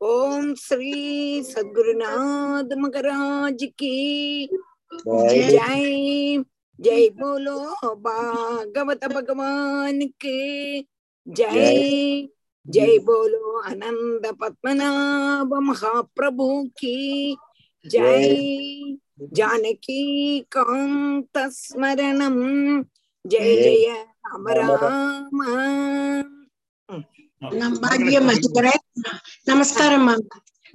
ओम श्री सदगुरुनाथ महाराज की जय। जय। बोलो भागवत भगवान के। जय। जय। बोलो आनंद पद्मनाभ महाप्रभु की। जय। जानकी कांत स्मरणम। जय। जय राम राम। நம் பாக்கியம் வச்சுக்கிறேன் நமஸ்காரம்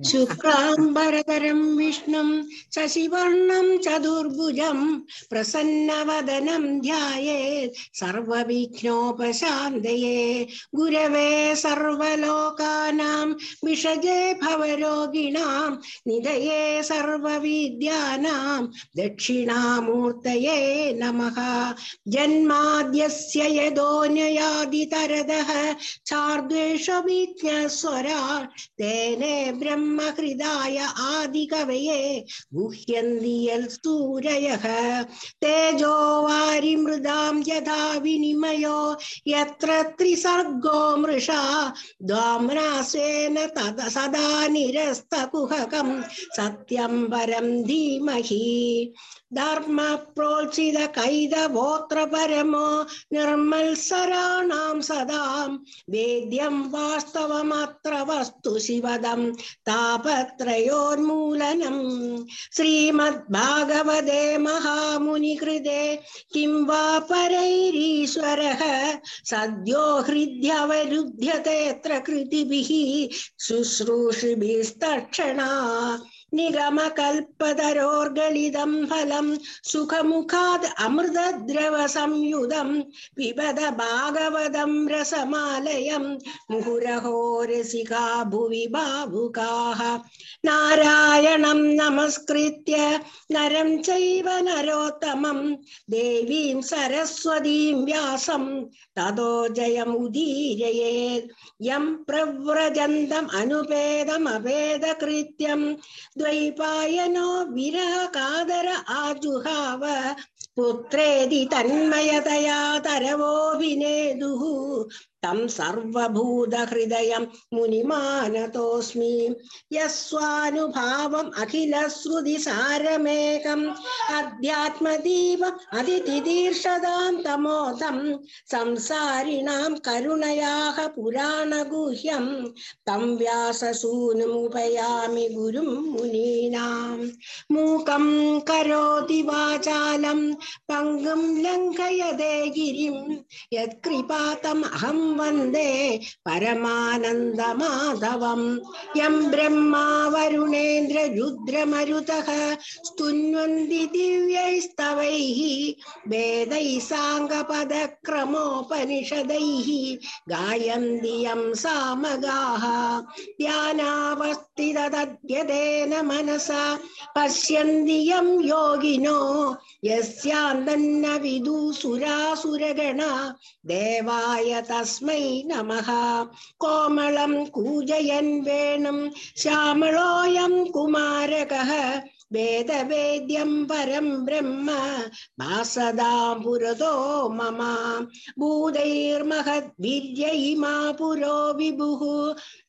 शुक्राम्बरधरं विष्णुं शशिवर्णं चतुर्भुजं प्रसन्नवदनं ध्यायेत् सर्वविघ्नोपशान्तये। गुरवे सर्वलोकानां विषजे भवरोगिणां निधये सर्वविद्यानां दक्षिणामूर्तये नमः। जन्माद्यस्य यदोन्ययादितरदः चार्द्वेषविज्ञस्वरा तेने ब्रह्महृदाय आदिकवये गुह्यन्ति यल्सूरयः तेजो वारिमृदां यथा विनिमयो यत्र त्रिसर्गो मृषा द्वाम्रासेन तद सदा निरस्तकुहकं सत्यं परं धीमहि ധർമ്മ പ്രോത്സിത കൈത ഗോത്രപരമോ നിർമ്മത്സരാണാം സദാം വേദ്യം വാസ്തവമത്ര വസ്തു ശിവദം താപത്രയോന്മൂലനം ശ്രീമദ് ഭാഗവതേ മഹാമുനി ഹൃദേ കിം വാ പരൈരീശ്വര സദ്യോ ഹൃദ്യവരുദ്ധ്യതേത്ര കൃതിഭിഃ ശുശ്രൂഷിഭിസ്തക്ഷണ நிகமகல்பதரோர்களிதம் ஹலம் சுகமுகாத் அமிர்த திரவ சம்யுதம் பிபத பாகவதம் ரசமாலயம் முகுரஹோ ரசிகா புவி பாபுகாக நாராயணம் நமஸ்கிருத்ய நரம் செய்வ நரோத்தமம் தேவீம் சரஸ்வதீம் வியாசம் ததோ ஜயம் உதீரயேத் யம் பிரவ்ரஜந்தம் அனுபேதம் அபேத கிருத்யம் द्वैपायनो विरहकादर आजुहाव पुत्रेदि तन्मयतया तरवोऽभिनेदुः तं सर्वभूतहृदयं मुनिमानतोऽस्मि यस्वानुभावम् अखिलश्रुतिसारमेकम् अध्यात्मदीपम् अतिथितीर्षदां तमोदं संसारिणां करुणयाः पुराणगुह्यं तं व्याससूनुमुपयामि गुरुं मुनीनां मूकं करोति वाचालं पङ्गुं लङ्घयते गिरिं வந்தே பரமானந்த மாதவம் எம் பிரம்மா வருணேந்திர ருத்ரமருதக స్తున్వంది దివ్యైస్తవై వేదై సాంగ పద క్రమోపనిషదై గాయంది యం సామగా ధ్యానావస్థి తద్యదేన మనసా పశ్యంది యం యోగినో యస్యాందన్న విదూసురాసురగణ దేవాయ తస్మ तस्मै नमः कोमलं कूजयन् वेणुं श्यामलोऽयं कुमारकः वेदवेद्यं परं ब्रह्म भासदां पुरतो मम भूतैर्महद्भिर्ययिमा पुरो विभुः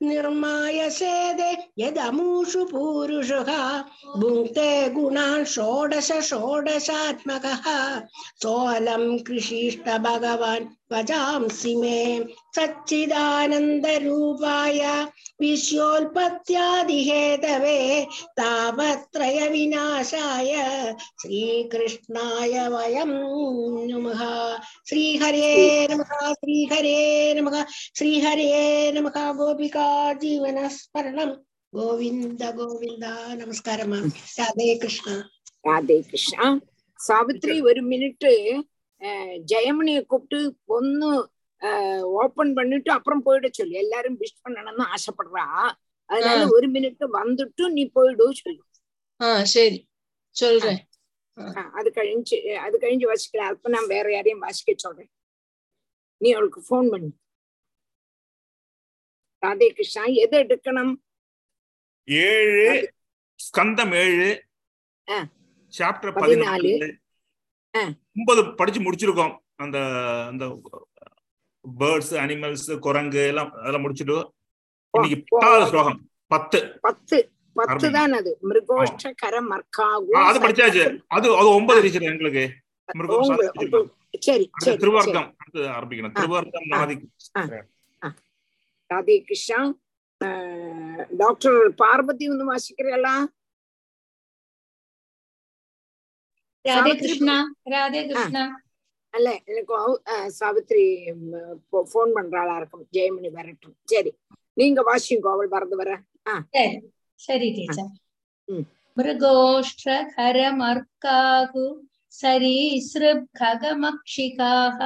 निर्माय सेदे यदमूषु पूरुषः भुङ्क्ते गुणान् षोडश षोडशात्मकः सोऽलं कृषिष्ट भगवान् भजांसि मे സച്ചിദാനന്ദരൂപായ വിശ്വോൽപത്യാദിഹേതവേ താപത്രയ വിനാശായ ശ്രീകൃഷ്ണായ വയം നമ. ശ്രീഹരേ നമ ശ്രീഹരേ നമ ശ്രീഹരേ നമ. ഗോപിക ജീവന സ്മരണം ഗോവിന്ദ ഗോവിന്ദ. നമസ്കാരം രാധേ കൃഷ്ണ. രാധേ കൃഷ്ണ. സാവിത്രി ഒരു മിനിറ്റ് ജയമണിയെ കൂപ്പിട്ട് ഒന്ന് ஓபன் பண்ணிட்டு அப்புறம் போயிட சொல்லு. எல்லாரும் விஷ் பண்ணணும்னு ஆசைப்படுறா. அதனால ஒரு மினிட் வந்துட்டு நீ போயிடு சொல்லு. சரி. சொல்றேன். ஆஹ் அது கழிஞ்சு அது கழிஞ்சு வாசிக்கல அப்ப நான் வேற யாரையும் வாசிக்க சொல்றேன். நீ அவளுக்கு ஃபோன் பண்ணு. ராதே கிருஷ்ணா எது எடுக்கணும்? ஏழு ஸ்கந்தம் ஏழு. சாப்டர் பதினாலு. ஒன்பது படிச்சு முடிச்சிருக்கோம். அந்த அந்த பேர்ட்ஸ் அனிமல்ஸ் குரங்கு எல்லாம் அதெல்லாம் முடிச்சுட்டு இன்னைக்கு பத்தாவது ஸ்லோகம். பத்து. பத்து. பத்து தான் அது. மிருகோஷ்ட கர மர்க்காகு அது படிச்சாச்சு. அது அது ஒன்பது இருந்துச்சு எங்களுக்கு. சரி திருவார்க்கம் அடுத்து ஆரம்பிக்கணும். திருவார்க்கம் ராதி ராதே கிருஷ்ணா. டாக்டர் பார்வதி ஒன்று வாசிக்கிறீங்களா ராதே கிருஷ்ணா. ராதே கிருஷ்ணா. அல்ல எனக்கு சாவித்ரி போன் பண்றாளா இருக்கும் ஜெயமணி வரட்டும். சரி நீங்க வாசிங்கோ அவள் வரது வர. சரி. டீச்சர். மிருகோஷ்டரமர்காகு சரீசிருப்கமக்ஷிகாக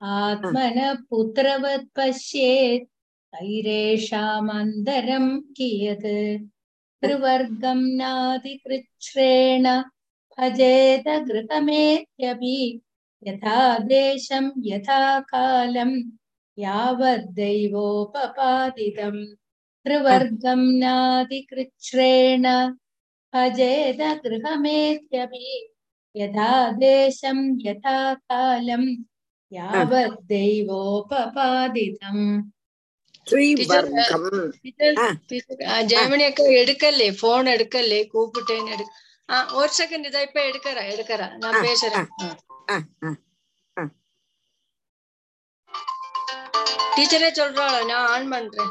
ஆத்மன புத்திரவத் பசியேத் ஐரேஷாமந்தரம் கியது. திருவர்க்கம் நாதிகிருச்ரேண பஜேத கிருகமேத்யபி. यथा देशं यथा कालं यावद्दैवोपपादितं त्रिवर्गं नादिकृच्छ्रेण भजेत गृहमेत्यपि यथा देशं यथा कालं यावद्दैवोपपादितम् ஜெயமணி அக்கா எடுக்கலே போன் எடுக்கலே கூப்பிட்டேன்னு எடுக்க ஒரு செகண்ட் இதை இப்ப எடுக்கிறேன் எடுக்கிறேன் நான் பேசுறேன் டீச்சரே சொல்றாளோ நான் ஆன் பண்றேன்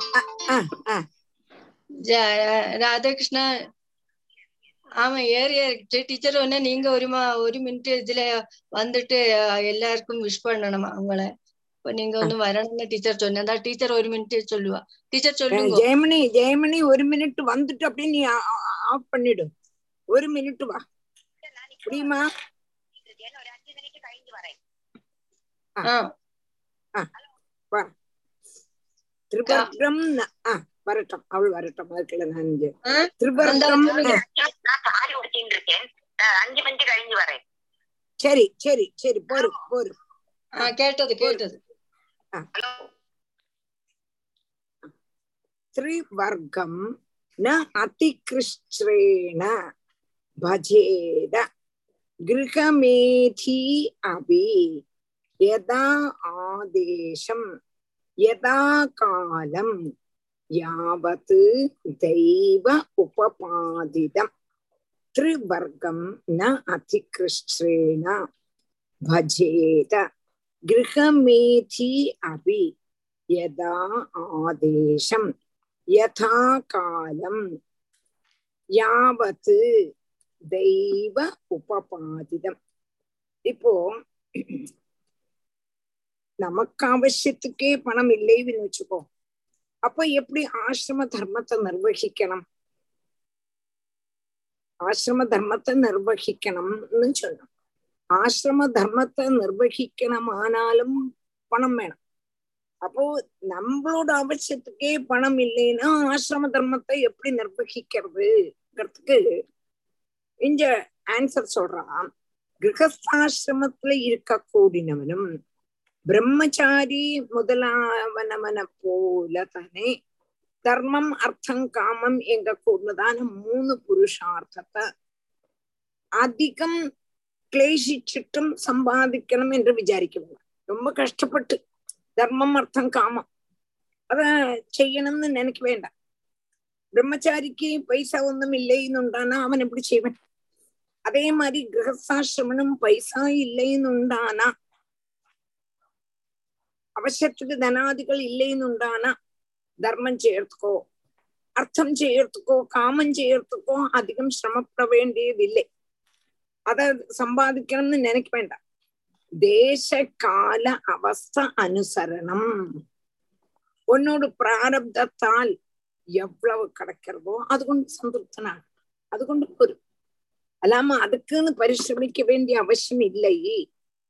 ராதாகிருஷ்ணா ஆமா ஏறி ஏறிட்டு டீச்சர் ஒன்னு நீங்க ஒரு மா ஒரு மினிட் இதுல வந்துட்டு எல்லாருக்கும் விஷ் பண்ணணுமா அவங்கள இப்ப நீங்க வந்து வரணும்னு டீச்சர் சொன்னா டீச்சர் ஒரு மினிட் சொல்லுவா டீச்சர் சொல்லுங்க ஜெயமணி ஜெயமணி ஒரு மினிட் வந்துட்டு அப்படின்னு நீ ஆஃப் பண்ணிடு ஒரு மினிட் வா. முடியுமா ஆ. திரிவர்க்கம் ந- ஆ வரட்டும். அவள் வரட்டும். அதுக்குள்ள நான் இங்க. ஆ? திரிவர்க்கம் சொல்லுங்க. ஆ, நான் சாரி உடுத்திட்டு இருக்கேன் நான் அஞ்சு மினிட் கழிஞ்சு பஜேத கிரகமேதி அபி யதா ஆதேசம் யதா காலம் யாவத் தெய்வ உபபாதிதம் திருவர்க்கம் ந அதிகிருஷ்டேன பஜேத கிரகமேதி அபி யதா ஆதேசம் யதா காலம் யாவத் தெய்வ உபபாதிதம் இப்போ நமக்கு அவசியத்துக்கே பணம் இல்லைன்னு வச்சுக்கோ அப்ப எப்படி ஆசிரம தர்மத்தை நிர்வகிக்கணும் ஆசிரம தர்மத்தை நிர்வகிக்கணும்னு சொன்னோம் ஆசிரம தர்மத்தை நிர்வகிக்கணும் ஆனாலும் பணம் வேணும் அப்போ நம்மளோட அவசியத்துக்கே பணம் இல்லைன்னா ஆசிரம தர்மத்தை எப்படி நிர்வகிக்கிறதுங்கிறதுக்கு இந்த ஆன்சர் சொல்றான். கிரகஸ்தாசிரமத்துல இருக்க கூடினவனும் பிரம்மச்சாரி முதலாவனவனை போல தானே தர்மம் அர்த்தம் காமம் எங்க கூடதான மூணு புருஷார்த்தத்தை அதிகம் கிளேசிச்சிட்டும் சம்பாதிக்கணும் என்று விசாரிக்கவில்லை. ரொம்ப கஷ்டப்பட்டு தர்மம் அர்த்தம் காமம் அத செய்யணும்னு நினைக்க வேண்டாம். பிரம்மச்சாரிக்கு பைசா ஒன்றும் இல்லைன்னு உண்டானா அவன் எப்படி செய்வன்? அதே மாதிரி கிரகஸ்தாசிரமனும் பைசா இல்லைன்னு உண்டானா அவசியத்துக்கு தனாதிகள் இல்லைன்னு உண்டானா தர்மம் செய்யறதுக்கோ அர்த்தம் செய்யறதுக்கோ காமம் செய்யறதுக்கோ அதிகம் சிரமப்பட வேண்டியதில்லை. அத சம்பாதிக்கணும்னு நினைக்க வேண்டாம். தேச கால அவஸ்த அனுசரணம். உன்னோட பிராரப்தத்தால் எவ்வளவு கிடைக்கிறதோ அது கொண்டு சந்திருப்தனாக அது கொண்டு பொறுப்பு அல்லாம அதுக்குன்னு பரிசிரமிக்க வேண்டிய அவசியம் இல்லை.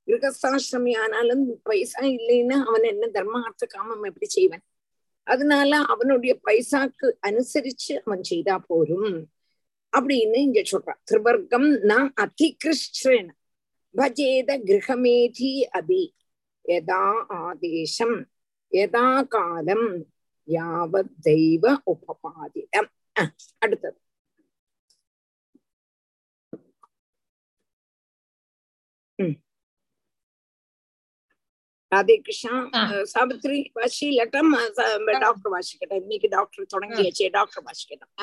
கிரகஸ்தாசிரமி ஆனாலும் பைசா இல்லைன்னா அவன் என்ன தர்மார்த்த காமம் எப்படி செய்வன்? அதனால அவனுடைய பைசாக்கு அனுசரிச்சு அவன் செய்தா போரும். அப்படின்னு இங்க சொல்றான் திருவர்க்கம் நான் அதிகிருஷ்ண பஜேத கிரகமேதி அபி. யதா ஆதேசம். யதா காலம். யாவத் தெய்வ உபபாதிதம். அடுத்தது. ராதே கிருஷ்ணா சாவித்ரி வாசிலட்டம் டாக்டர் வாசிக்கட்டும் இன்னைக்கு டாக்டர் தொடங்கியாச்சு டாக்டர் வாசிக்கட்டும்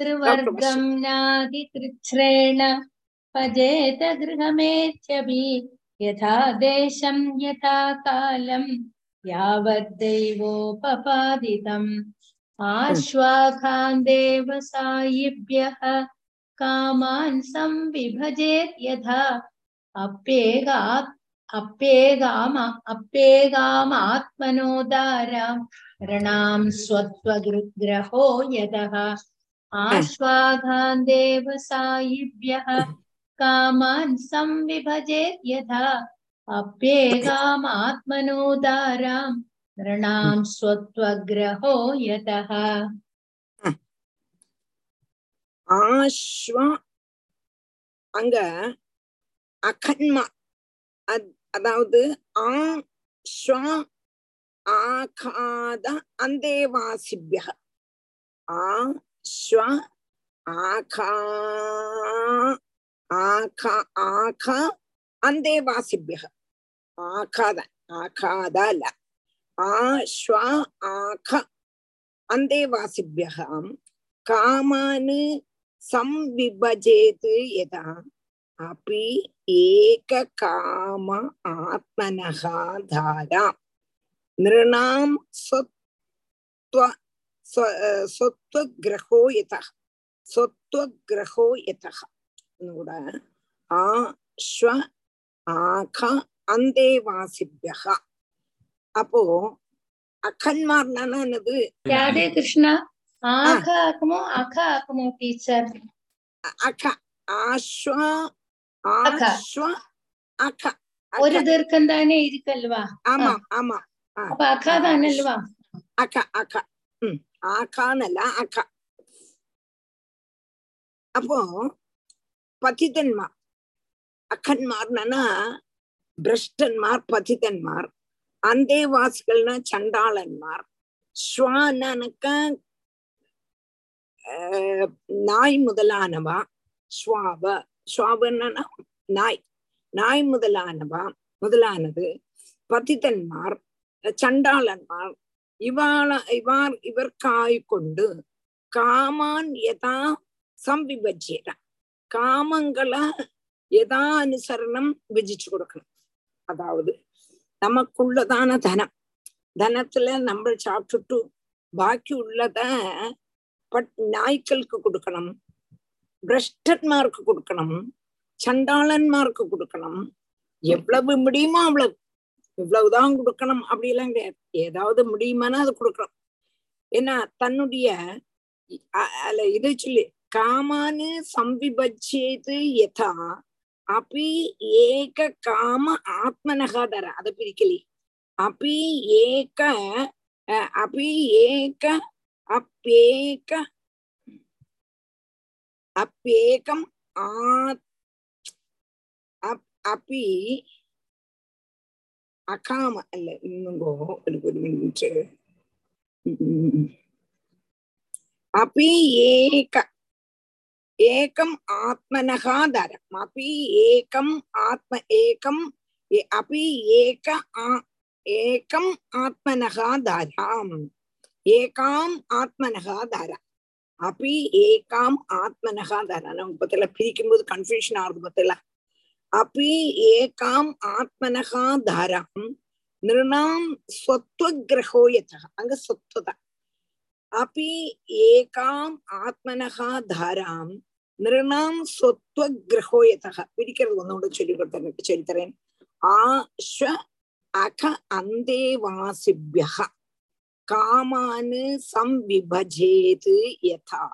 திருவர்க்கம் நாதி திருச்ரேண பஜேத கிரகமேத்யபி யதா தேசம் யதா காலம் யாவத் தெய்வோபபாதிதம் ஆஸ்வாகாந்தேவ சாயிப்யः காமான் சம்விபஜேத் யதா अप्येगात् अप्येगाम अप्येगामात्मनोदारां ऋणां स्वत्वग्रहो यतः आश्वाघान्देव सायिभ्यः कामान् संविभजेत् यथा अप्येगामात्मनोदारां नृणां स्वत्वग्रहो यतः ஆஸ்வா அங்க அகன்மா. அதாவது ஆ ஸ்வா ஆகாத அந்தேவாசிபிய ஆ ஸ்வ ஆகா ஆகா ஆகா அந்தேவாசிபிய ஆகாத ஆகாத இல்ல ஆ ஸ்வ ஆக அந்தேவாசிபியம் காமானு சம்விபஜேது யதா அப்படி ஏக காம ஆத்மனகா தாரா. நிருணாம் சொத்வகிரகோ யதா சொத்வகிரகோ யதா. கூட ஆ ஸ்வ ஆக அந்தே வாசிபியா அப்போ அகன்மார்னா என்னது ராதே கிருஷ்ணா ஆக ஆகமோ அக ஆகமோ டீச்சர் அக ஆஸ்வா ഒരു ദീർഘം തന്നെ ഇരിക്കൽവാ ആമാ ആമാ അപ്പൊ അഖ താനൽവാ അഖ അഖ ആഖാന്നല്ല അഖ അപ്പോ പതിതന്മാർ അഖന്മാർന്നാ ഭ്രഷ്ടന്മാർ പതിതന്മാർ അന്തേവാസികൾന ചണ്ടാളന്മാർ ஸ்வானக்க நாய் முதலானவா ஸ்வாவ ஸ்வாவன்னா நாய். நாய் முதலானவா முதலானது பதிதன்மார் சண்டாளன்மார். இவாள இவார் இவர்க்காய்கொண்டு காமான் எதா சம்பிபஜ்யர காமங்களை எதா அனுசரணம் விஜிச்சு கொடுக்கணும். அதாவது நமக்குள்ளதான தனம். தனத்துல நம்ம சாப்பிட்டுட்டு பாக்கி உள்ளத பட் நாய்க்களுக்கு கொடுக்கணும். பிரஷ்டன்மாருக்கு கொடுக்கணும் சண்டாளன்மாருக்கு கொடுக்கணும். எவ்வளவு முடியுமோ அவ்வளவு இவ்வளவுதான் கொடுக்கணும் அப்படி எல்லாம் கிடையாது. ஏதாவது முடியுமானா அது கொடுக்கணும். ஏன்னா தன்னுடைய அல்ல இது சொல்லி காமானு சம்விபஜ்யேது யதா அப்பி ஏக காம ஆத்மனகாதர அதை பிரிக்கலி அப்பி ஏக அஹ், அப்பி ஏக அப்பேக அப்பேகம் ஆத் அப் அப்பி அகாம அல்ல இன்னுங்கோ எனக்கு ஒரு மினிட் अपि एक एकम् आत्मनः धरम् अपि एकम् आत्म एकम् ए- अपि एक आ- एकम् आत्मनः धराम् एकाम् அப்படி ஏகாம் ஆத்மனகா தாரான பத்தில பிரிக்கும் போது கன்ஃபியூஷன் ஆகுது பத்தில அப்படி ஏகாம் ஆத்மனகா தாராம் நிருணாம் சொத்வகிரகோயதா அங்க சொத்வதா அப்படி ஏகாம் ஆத்மனகா தாராம் நிருணாம் சொத்வகிரகோயதா பிரிக்கிறது ஒன்னோட சொல்லி கொடுத்தேன் சொல்லித்தரேன் ஆ அக அந்தேவாசிபியா காமானு சம்விபஜேது யதா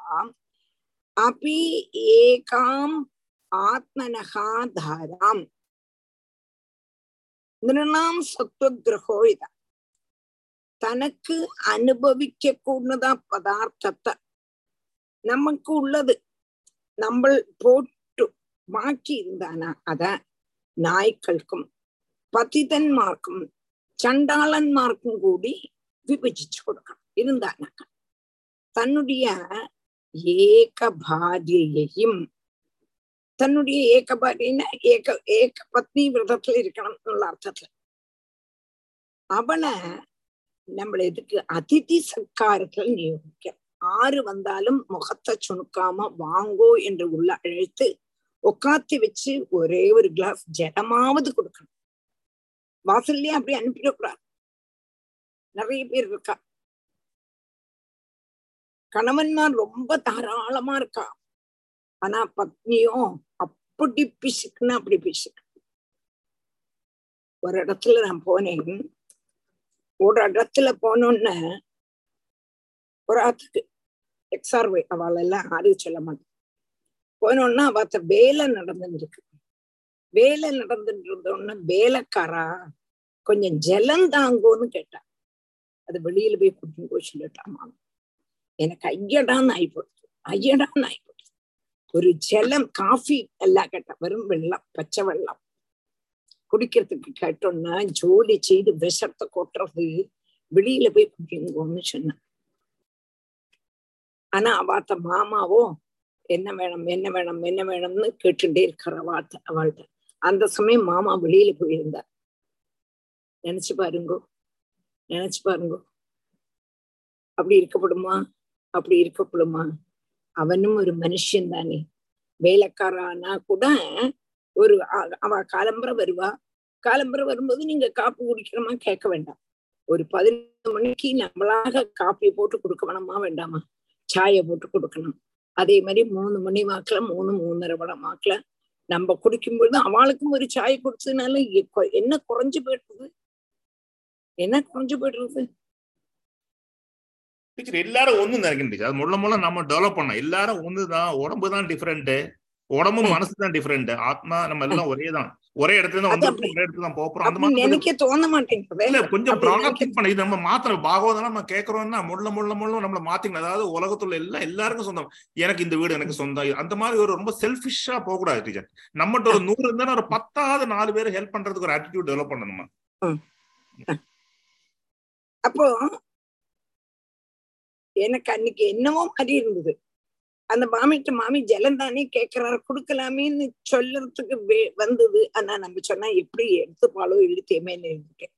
அபி ஏகாம் ஆத்மனகா தாராம் நிருணாம் சத்வகிரகோ இதா தனக்கு அனுபவிக்க கூடதா பதார்த்தத்தை நமக்கு உள்ளது நம்ம போட்டு மாற்றி இருந்தானா அத நாய்க்கൾക്കും പതിതന്മാർക്കും ചണ്ടാളന്മാർക്കും കൂടി விபஜிச்சு கொடுக்கணும் இருந்தாங்க தன்னுடைய ஏகபாரியையும் தன்னுடைய ஏகபாரியன்னா ஏக ஏக பத்னி விரதத்துல இருக்கணும்னு அர்த்தத்துல. அவளை நம்மள எதுக்கு? அதிதி சத்காரத்துல நியோகிக்க ஆறு வந்தாலும் முகத்தை சுணுக்காம வாங்கோ என்று உள்ள அழைத்து உக்காத்தி வச்சு ஒரே ஒரு கிளாஸ் ஜலமாவது கொடுக்கணும். வாசல்லையே அப்படி அனுப்பிடக்கூடாது. நிறைய பேர் இருக்கா. கணவன்மார் ரொம்ப தாராளமா இருக்கா. ஆனா பத்னியும் அப்படி பிசுக்குன்னா அப்படி பிசுக்கு. ஒரு இடத்துல நான் போனேன். ஒரு இடத்துல போனோன்னு ஒரு ஆத்துக்கு எக்ஸார்வை அவள் எல்லாம் ஆறு சொல்ல மாட்டேன். போனோன்னா அவத்த வேலை நடந்துட்டு இருக்கு வேலை நடந்துட்டு இருந்தோன்னு வேலைக்காரா கொஞ்சம் ஜலம் தாங்கோன்னு கேட்டா. அது வெளியில போய் குடிங்கோ சொல்லிட்டாமா எனக்கு ஐயடான்னு ஆயிப்போடுது ஐயடான்னு ஆயிப்போடுது ஒரு ஜலம் காஃபி எல்லாம் கேட்டா வெறும் வெள்ளம் பச்சை வெள்ளம் குடிக்கிறதுக்கு கேட்டோம்னா ஜோலி செய்து விஷத்தை கொட்டுறது வெளியில போய் குடிங்கோன்னு சொன்னான் ஆனா அவாத்த மாமாவோ என்ன வேணும் என்ன வேணும் என்ன வேணும்னு கேட்டுட்டே இருக்கிற வார்த்தை அவள்கிட்ட அந்த சமயம் மாமா வெளியில போயிருந்தார் நினைச்சு பாருங்கோ நினைச்சு பாருங்க. அப்படி இருக்கப்படுமா அப்படி இருக்கப்படுமா அவனும் ஒரு மனுஷன் தானே. வேலைக்காரானா கூட ஒரு அவ காலம்பரை வருவா. காலம்பரை வரும்போது நீங்க காப்பி குடிக்கணுமா? கேட்க வேண்டாம். ஒரு பதினொன்று மணிக்கு நம்மளாக காப்பி போட்டு கொடுக்க வேணாமா? வேண்டாமா? சாயை போட்டு கொடுக்கணும். அதே மாதிரி மூணு மணி வாக்குல மூணு மூணரை வட வாக்குல நம்ம குடிக்கும்பொழுது அவளுக்கும் ஒரு சாய் குடிச்சதுனால என்ன குறைஞ்சு போயிடுறது என்ன குறைஞ்சு போயிடுறது? டீச்சர் எல்லாரும் ஒண்ணு நினைக்கணும் டீச்சர் அது முள்ள முள்ள நம்ம டெவலப் பண்ணோம். எல்லாரும் ஒண்ணுதான். உடம்பு தான் டிஃபரெண்ட் உடம்பும் மனசு தான் டிஃபரெண்ட் ஆத்மா நம்ம எல்லாம் ஒரே தான். ஒரே இடத்துல தான் வந்து ஒரே இடத்துல தான் போறோம். அந்த மாதிரி நினைக்க தோண மாட்டேங்குது. இல்ல கொஞ்சம் ப்ராடா திங்க் பண்ண இது நம்ம மாத்திரம் பாகவதம் நம்ம கேட்கறோம்னா முள்ள முள்ள முள்ள நம்மள மாத்திக்கணும். அதாவது உலகத்துல எல்லாம் எல்லாருக்கும் சொந்தம். எனக்கு இந்த வீடு எனக்கு சொந்தம். அந்த மாதிரி ஒரு ரொம்ப செல்ஃபிஷா போக கூடாது டீச்சர் நம்மகிட்ட ஒரு நூறு இருந்தா ஒரு பத்தாவது நாலு பேர் ஹெல்ப் பண்றதுக்கு ஒரு ஆட்டிடியூட் டெவலப் பண்ணணுமா? அப்போ எனக்கு அன்னைக்கு என்னவோ மாதிரி இருந்தது. அந்த மாமிட்ட மாமி ஜலம் தானே கேட்கிறாரு கொடுக்கலாமேன்னு சொல்லறதுக்கு வந்தது. ஆனா நம்ம சொன்னா எப்படி எடுத்துப்பாளோ இழுத்தேமேன்னு இருந்துட்டேன்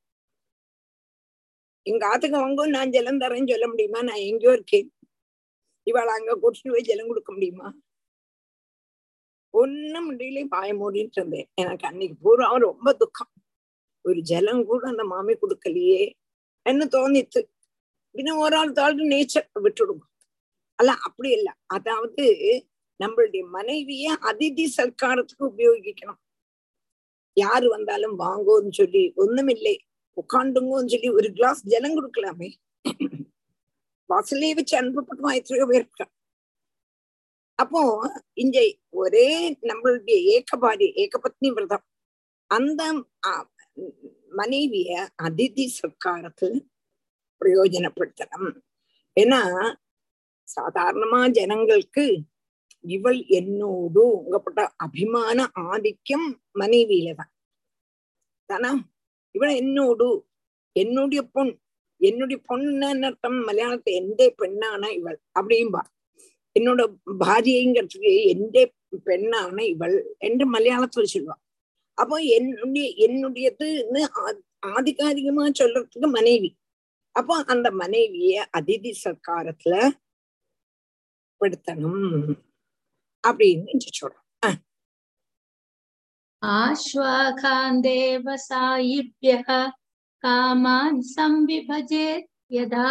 எங்க ஆத்துக்கு வாங்க நான் ஜலம் தரேன்னு சொல்ல முடியுமா? நான் எங்கேயோ இருக்கேன். இவாள அங்க கூட்டிட்டு போய் ஜலம் கொடுக்க முடியுமா? ஒன்னும் முடியல பாய மூடிட்டு இருந்தேன். எனக்கு அன்னைக்கு பூரா ரொம்ப துக்கம். ஒரு ஜலம் கூட அந்த மாமி கொடுக்கலையே. என்ன தோணித்து இன்னும் ஒரு தாழ்ந்து நேச்சர் விட்டுடுங்க. அல்ல அப்படி இல்ல. அதாவது நம்மளுடைய மனைவிய அதிதி சர்க்காரத்துக்கு உபயோகிக்கணும். யாரு வந்தாலும் வாங்கோன்னு சொல்லி ஒண்ணுமில்லை. உட்காண்டுங்கோன்னு சொல்லி ஒரு கிளாஸ் ஜலம் கொடுக்கலாமே. வாசலே வச்சு அனுப்பப்பட்டமா எத்தனையோ பேர் அப்போ இங்க ஒரே நம்மளுடைய ஏக்கபாரி ஏகபத்னி விரதம். அந்த மனைவிய அதிதி சர்க்காரத்தில் பிரயோஜனப்படுத்தணும். ஏன்னா சாதாரணமா ஜனங்களுக்கு இவள் என்னோடு உங்கப்பட்ட அபிமான ஆதிக்கம் மனைவியில தான். தானா? இவள் என்னோடு என்னுடைய பொன் என்னுடைய பொண்ணுன்னு அர்த்தம்? மலையாளத்தை எந்த பெண்ணான இவள்? அப்படியும்பா என்னோட பாரியைங்கிறதுக்கு எந்த பெண்ணான இவள்? என்று மலையாளத்துல சொல்லுவா. அப்போ என்னுடைய என்னுடையதுன்னு ஆதிகாரிகமா சொல்றதுக்கு மனைவி. அப்போ அந்த மனைவிய அதிதி சர்க்காரத்துல படுத்தணும் அப்படின்னு சொல்றோம். ஆஸ்வாகாந்தேவ சாயிபிய காமான் சம்விபஜே யதா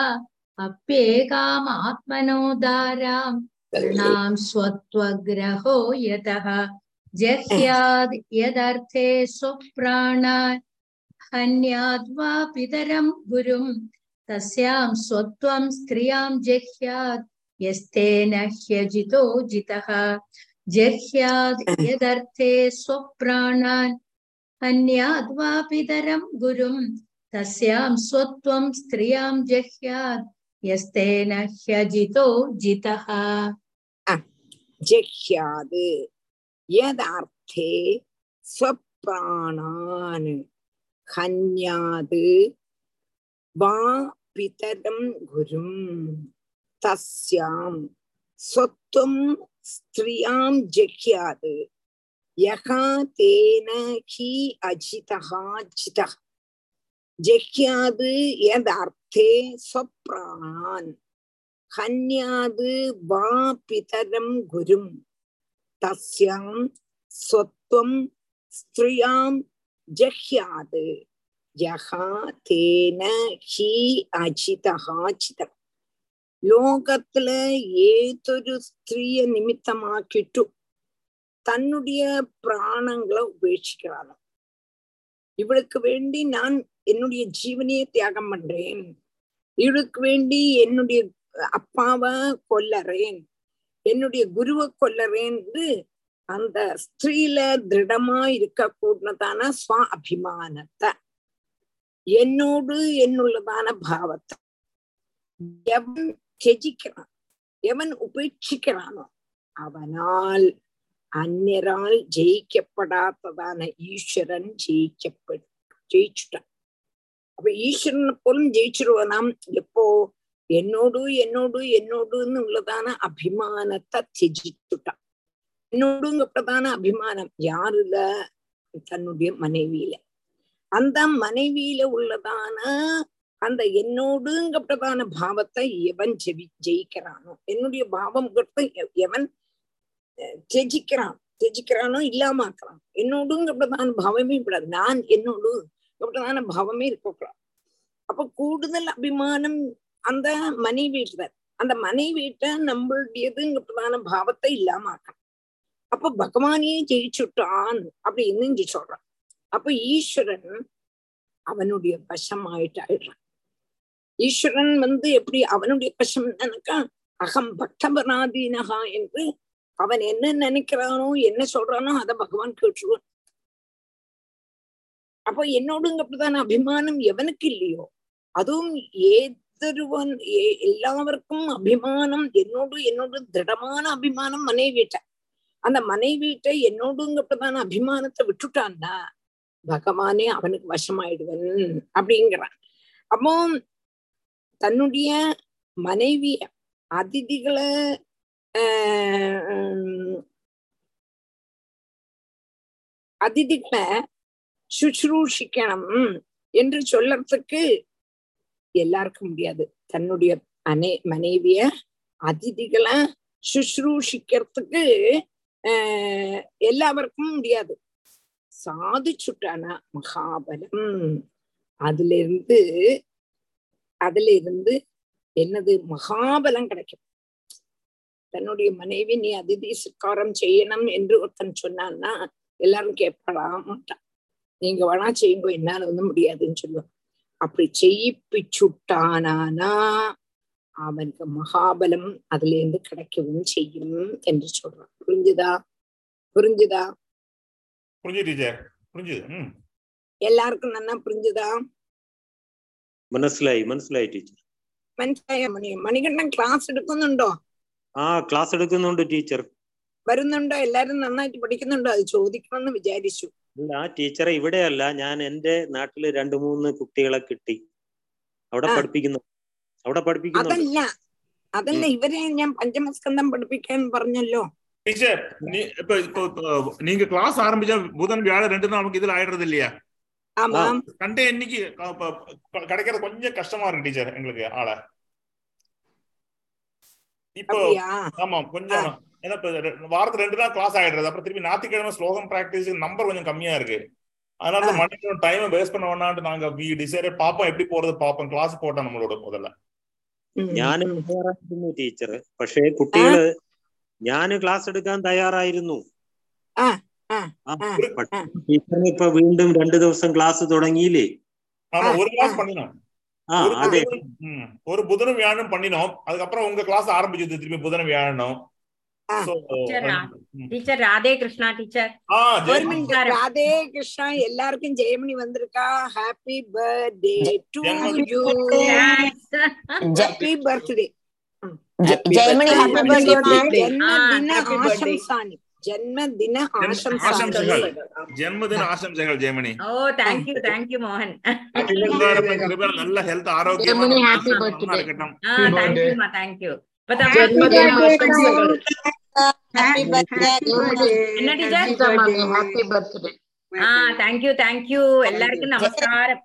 அப்பே காம ஆத்மனோதாராம் ஸ்வத்வகிரகோ யதா जह्याद् यदर्थे स्वप्राणान् हन्याद्वा पितरं गुरुं तस्यां स्वत्वं स्त्रियाँ जह्यात्, यस्तेन ह्यजितो जितः। जह्याद् यदर्थे स्वप्राणान् हन्याद्वा पितरं गुरुं तस्यां स्वत्वं स्त्रियाँ यस्तेन ह्यजितो जितः। जह्याद् யதார்த்தே ஸ்வப்ராணான் கன்யாது வா பிதரம் குரும் தஸ்யாம் சொத்தும் ஸ்திரியாம் ஜெக்யாது யகா தேன ஹி அஜிதா ஜிதா ஜெக்யாது யதார்த்தே ஸ்வப்ராணான் கன்யாது வா பிதரம் குரும் ഗുരും തസ്യാം സ്വത്വം സ്ത്രിയാം ജഹ്യാത് യഹാ തേന ഹി അജിതഹാചിതം ലോകത്തില് ഏതൊരു സ്ത്രീയെ നിമിത്തമാക്കിട്ടു தன்னுடைய பிராணங்களை உபேட்சிக்கிறானோ இவளுக்கு வேண்டி நான் என்னுடைய ஜீவனையே தியாகம் பண்றேன் இவளுக்கு வேண்டி என்னுடைய அப்பாவை கொல்லறேன் என்னுடைய குருவை கொல்லறேன்னு அந்த ஸ்திரீல திருடமா இருக்க கூடதான ஸ்வ அபிமானத்தை. என்னோடு என்னுள்ளதான பாவத்தை. எவன் தியஜிக்கிறான் எவன் உபேட்சிக்கிறானோ அவனால் அந்நியரால் ஜெயிக்கப்படாததான ஈஸ்வரன் ஜெயிக்கப்பட்டு ஜெயிச்சுட்டான். அப்ப ஈஸ்வரனை போலும் ஜெயிச்சிருவனாம் எப்போ என்னோடு என்னோடு என்னோடுன்னு உள்ளதான அபிமானத்தை தியஜிச்சுட்டான் என்னோடுங்கப்பட்டதான அபிமானம்? யாருல? தன்னுடைய மனைவியில. அந்த மனைவியில உள்ளதான அந்த என்னோடுங்கப்பட்டதான பாவத்தை எவன் ஜெவி ஜெயிக்கிறானோ? என்னுடைய பாவம் எவன் தியஜிக்கிறான் தியஜிக்கிறானோ இல்லாமாக்குறான் என்னோடுங்கப்பட்டதான பாவமே கூடாது நான் என்னோடு அப்படிதான பாவமே இருக்கக்கூடாது. அப்ப கூடுதல் அபிமானம் அந்த மனைவிட்ட அந்த மனை மனைவிட்ட பிரதான பாவத்தை இல்லாமக்கணும் அப்ப பகவானையே ஜெயிச்சுட்டான் அப்படின்னு இங்க சொல்றான். அப்ப ஈஸ்வரன் அவனுடைய வசம் ஆயிட்டு ஆயிடுறான் ஈஸ்வரன் வந்து எப்படி அவனுடைய வசம் நினைக்கா அகம் பக்தபராதீனகா என்று அவன் என்ன நினைக்கிறானோ என்ன சொல்றானோ அத பகவான் கேட்டுருவான். அப்போ என்னோடுங்கப்பட்டதான அபிமானம் எவனுக்கு இல்லையோ அதுவும் ஏ ஒருத்தருவன் எல்லாருக்கும் அபிமானம் என்னோடு என்னோடு திருடமான அபிமானம் மனைவிட்ட. அந்த மனைவிட்ட என்னோடுங்கப்பட்டதான அபிமானத்தை விட்டுட்டான்னா பகவானே அவனுக்கு வசமாயிடுவன் அப்படிங்கிறான். அப்போ தன்னுடைய மனைவிய அதிதிகளை அதிதிகளை சுஷ்ரூஷிக்கணும் என்று சொல்லறதுக்கு எல்லாருக்கும் முடியாது. தன்னுடைய மனை மனைவிய அதிதிகளை சுஷ்ரூஷிக்கிறதுக்கு எல்லாருக்கும் முடியாது. சாதிச்சுட்டானா மகாபலம். அதுல இருந்து அதுல இருந்து என்னது? மகாபலம் கிடைக்கும். தன்னுடைய மனைவி நீ அதிதி சிக்காரம் செய்யணும் என்று ஒருத்தன் சொன்னான்னா எல்லாரும் கேட்பாடா மாட்டான். நீங்க வேணா செய்யுங்க என்னால வந்து முடியாதுன்னு சொல்லுவோம் அப்படி செய்யிப்பிச்சுட்டானா அவனுக்கு மகாபலம் அதுல இருந்து கிடைக்கவும் செய்யும் என்று சொல்றான் புரிஞ்சுதா புரிஞ்சுதா புரிஞ்சு டீச்சர் புரிஞ்சுது எல்லாருக்கும் நல்லா புரிஞ்சுதா മനസ്സിലായി മനസ്സിലായി ടീച്ചർ മനസ്സിലായ മണി മണികണ്ഠൻ ക്ലാസ് എടുക്കുന്നുണ്ടോ ആ ക്ലാസ് എടുക്കുന്നുണ്ട് ടീച്ചർ വരുന്നുണ്ടോ എല്ലാരും നന്നായിട്ട് പഠിക്കുന്നുണ്ടോ അത് ചോദിക്കണമെന്ന് വിചാരിച്ചു അല്ല ടീച്ചറെ ഇവിടെയല്ല ഞാൻ എന്റെ നാട്ടില് രണ്ടു മൂന്ന് കുട്ടികളെ കിട്ടി അവിടെ ആ. പഠിപ്പിക്കുന്നു അവിടെ പഠിപ്പിക്കുന്നുണ്ട് അതല്ല അതല്ല ഇവരെ ഞാൻ പഞ്ചമസ്കന്ധം പഠിപ്പിക്കാൻ പറഞ്ഞല്ലോ டீச்சர் நீ இப்ப இப்போ இப்போ நீங்க கிளாஸ் ஆரம்பிச்சா புதன் வியாழன் ரெண்டு நாள் நமக்கு இதுல ஆயிடுறது இல்லையா ஆமாம் சண்டே இன்னைக்கு க- ப- ப- கிடைக்கிறது கொஞ்சம் கஷ்டமா இருக்கு டீச்சர் எங்களுக்கு ஆளை இப்போ அப்படியா ஆமா கொஞ்சம் ஏன்னா இப்ப ரெ- வாரத்துக்கு ரெண்டு நாள் கிளாஸ் ஆயிடுறது அப்புறம் திருப்பி ஞாயிற்றுக்கிழமை ஸ்லோகம் பிராக்டிஸ் நம்பர் கொஞ்சம் கம்மியா இருக்கு அதனால ஆ. மணிக்கு டைம் வேஸ்ட் பண்ண வேணாம்னு நாங்க வி டிசைட் பாப்போம் எப்படி போறது பாப்போம் கிளாஸ் போட்டோம் நம்மளோட முதல்ல ഉം, ഞാനും ഉം. തയ്യാറായിരുന്നു ടീച്ചർ പക്ഷേ കുട്ടികള് ഞാന് ക്ലാസ് എടുക്കാൻ തയ്യാറായിരുന്നു ആ, ആ, ആ, ആ, പക്ഷേ ആ. ടീച്ചറിന് ഇപ്പൊ വീണ്ടും രണ്ടു ദിവസം ക്ലാസ് തുടങ്ങിയില്ലേ ஆமா ஆ, ஒரு கிளாஸ் ஆ. பண்ணினோம் ആ ஒரு അതെ புதனும் ம், ஒரு புதனும் வியாழனும் பண்ணினோம் அதுக்கப்புறம் உங்க கிளாஸ் ஆரம்பிச்சது திருப்பி புதனும் வியாழனும் ஆ. So, teacher Radhe Krishna teacher Radhe Krishna எல்லாருக்கும் ஜெயமணி வந்திருக்கா happy birthday to you happy birthday Jayamani happy birthday ஜென்மதின ஆசம்சானி ஜென்மதின ஆசம்சானி ஜென்மதின ஆசம்சைகள் Jayamani oh thank you thank you மோகன் நல்ல ஹெல்த் ஆரோக்கியமா இருக்கட்டும் thank you thank you thank you thank you எல்லாருக்கும் நமஸ்காரம்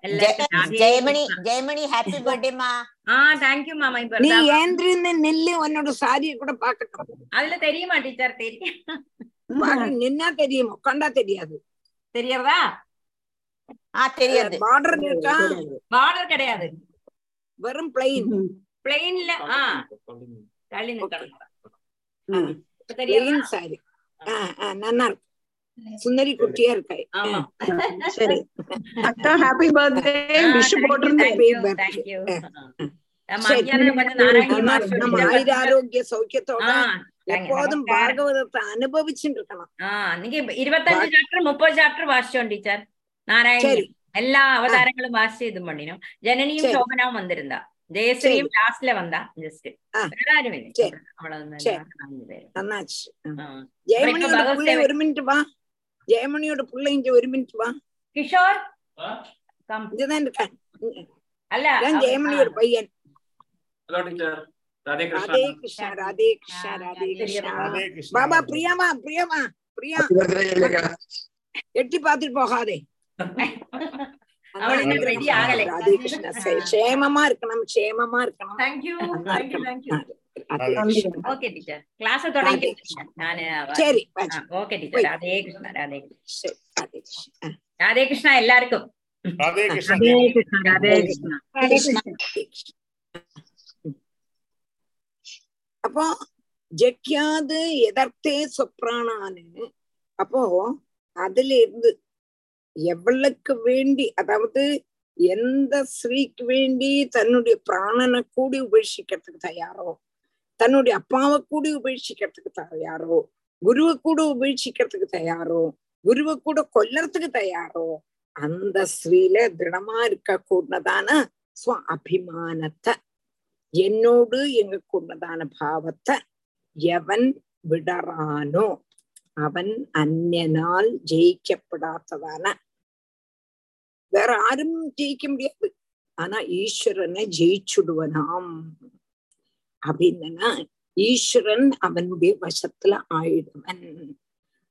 ஜெயமணி ஜெயமணி ஹாப்பி பர்த்டேமா ஆ தேங்க்யூ மாமா இப்ப நீ ஏந்திருந்து நில்லு உன்னோட சாரியை கூட பாக்கட்டும் அதுல தெரியுமா டீச்சர் தெரியும். நின்னா தெரியும் உட்காந்தா தெரியாது. தெரியறதா ஆ தெரியாது. பார்டர் பார்டர் கிடையாது. வெறும் பிளைன் பிளைன்ல ஆஹ் தள்ளி நிக்கணும் இப்ப தெரியுமா பிளைன் சாரி நல்லா இருக்கு சுந்தரி குட்டியா இருக்காய் ஆமா சரி அக்கா ஹாப்பி பர்த்டே விஷ் தேங்க் போட்டிருந்தேன் யூ தேங்க் யூ சரி. மத்தியானம் கொஞ்சம் நாராயணி நம்ம மாஸ்டர் நம்ம teacher ஆயுர ஆரோக்கிய சௌக்கியத்தோட ஆ, thank- எப்போதும் நமஸ்காரம். பாகவதத்தை அனுபவிச்சுட்டு இருக்கணும் ആ എനിക്ക് ഇരുപത്തഞ്ച് ചാപ്റ്റർ മുപ്പത് ചാപ്റ്റർ വാസിച്ചോം ടീച്ചർ നാരായണി சரி எல்லா அவதாரங்களும் வாசிச்சு இது பண்ணினோம் ஜனனியும் சரி. லாஸ்ட்ல வந்தா ஜஸ்ட் ஆ. வேற யாரும் இல்லை சரி. அவ்வளவுதான் சரி. நாலு பேரு. நன்னாச்சு ஆ. ஜெயமணியோட பகவத் பிள்ளை சேவை. ஒரு மினிட் வா ஜெயமணியோட பிள்ளை இங்க ஒரு மினிட் வா கிஷோர் கம். இங்கதான் இருக்கான் அல்ல இதான் அவர்- ஜெயமணியோட பையன் ஹலோ டீச்சர் ராதே கிருஷ்ணா ராதே கிருஷ்ணா ராதே கிருஷ்ணா ஆ, ராதே ராதே கிருஷ்ணா ராதே கிருஷ்ணா. பாபா பிரியாமா பிரியாமா பிரியா எட்டி பாத்துட்டு போகாதே அவள் இன்னும் ready ஆகலை. ராதே கிருஷ்ணா சரி, க்ஷேமமா இருக்கணும் க்ஷேமமா இருக்கணும் Thank you, நல்லா thank you, இருக்கணும். thank you. Radhe Radhe Krishna. Okay teacher class தொடங்கி நானு சரி. ஓகே. டீச்சர் ராதே கிருஷ்ணா ராதே கிருஷ்ணா கிருஷ்ணா. எல்லாருக்கும் ராதே கிருஷ்ணா ராதே கிருஷ்ணா ராதே கிருஷ்ணா கிருஷ்ணா. ராதே கிருஷ்ணா. அப்போ ஜக்கியாது எதர்த்தே சொப்ரானான்னு அப்போ அதுல இருந்து எவளுக்கு வேண்டி அதாவது எந்த ஸ்ரீக்கு வேண்டி தன்னுடைய பிராணனை கூடி உபேட்சிக்கிறதுக்கு தயாரோ தன்னுடைய அப்பாவை கூடி உபேட்சிக்கிறதுக்கு தயாரோ குருவை கூட உபேட்சிக்கிறதுக்கு தயாரோ குருவை கூட கொல்லறதுக்கு தயாரோ அந்த ஸ்ரீல திருடமா இருக்க கூடதான ஸ்வ அபிமானத்தை என்னோடு எங்க கூடதான பாவத்தை எவன் விடறானோ. அவன் அந்நனால் ஜெயிக்கப்படாததான வேற யாரும் ஜெயிக்க முடியாது. ஆனா ஈஸ்வரனை ஜெயிச்சுடுவனாம். அப்படின்னா ஈஸ்வரன் அவனுடைய வசத்துல ஆயிடுவன்.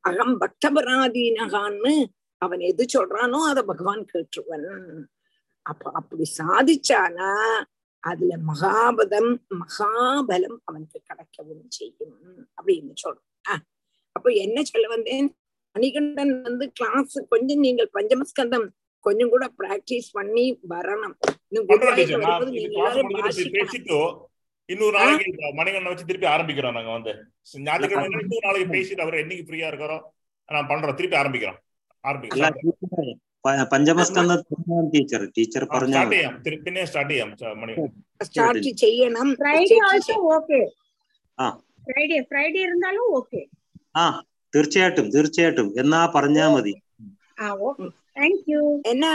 அகம் பக்தபராதீனகான்னு அவன் எது சொல்றானோ அத பகவான் கேட்டுருவன். அப்ப அப்படி சாதிச்சானா அதுல மகாபதம் மகாபலம் அவனுக்கு கிடைக்கவும் செய்யும் அப்படின்னு சொல்றான். அப்ப என்ன சொல்ல வந்தேன் மணிகண்டன் வந்து கிளாஸ் கொஞ்சம் நீங்கள் பஞ்சமஸ்கந்தம் கொஞ்சம் கூட பிராக்டிஸ் பண்ணி வரணும் இன்னும் பண்றோம் குருவாயூர் டீச்சர் நான் வரும்போது இது நீங்க class எல்லாரும் முடிஞ்சிட்டு வாசிக்கணும் பேசிட்டு இன்னொரு நாளைக்கு மணிகண்டன் வச்சு திருப்பி ஆரம்பிக்கிறோம் நாங்க வந்து ஞாயிற்றுக்கிழமை இன்னொரு நாளைக்கு பேசிட்டு அவர் என்னைக்கு ஃப்ரீயா இருக்காரோ நான் பண்றோம் திருப்பி ஆரம்பிக்கிறோம் അല്ല ஆரம்பிக்கிறோம் ടീച്ചറെ പ- പഞ്ചമസ്കന്ധ ടീച്ചർ ടീച്ചർ പറഞ്ഞാൽ ஸ்டார்ட் മതി ചെയ്യാം തിരി- പിന്നെ സ്റ്റാർട്ട് ചെയ്യാം ച- മണികണ്ഠൻ ஸ்டார்ட் செய்யணும் ஃப்ரைடே சேர்த்து ஆல்சோ செய்- ஓகே ആ ஃப்ரைடே ஃப்ரைடே இருந்தாலும் ஓகே ആ തീർച്ചയായിട്ടും തീർച്ചയായിട്ടും എന്നാ പറഞ്ഞാ മതി ஆ ஓகே தேங்க்யூ ஏன்னா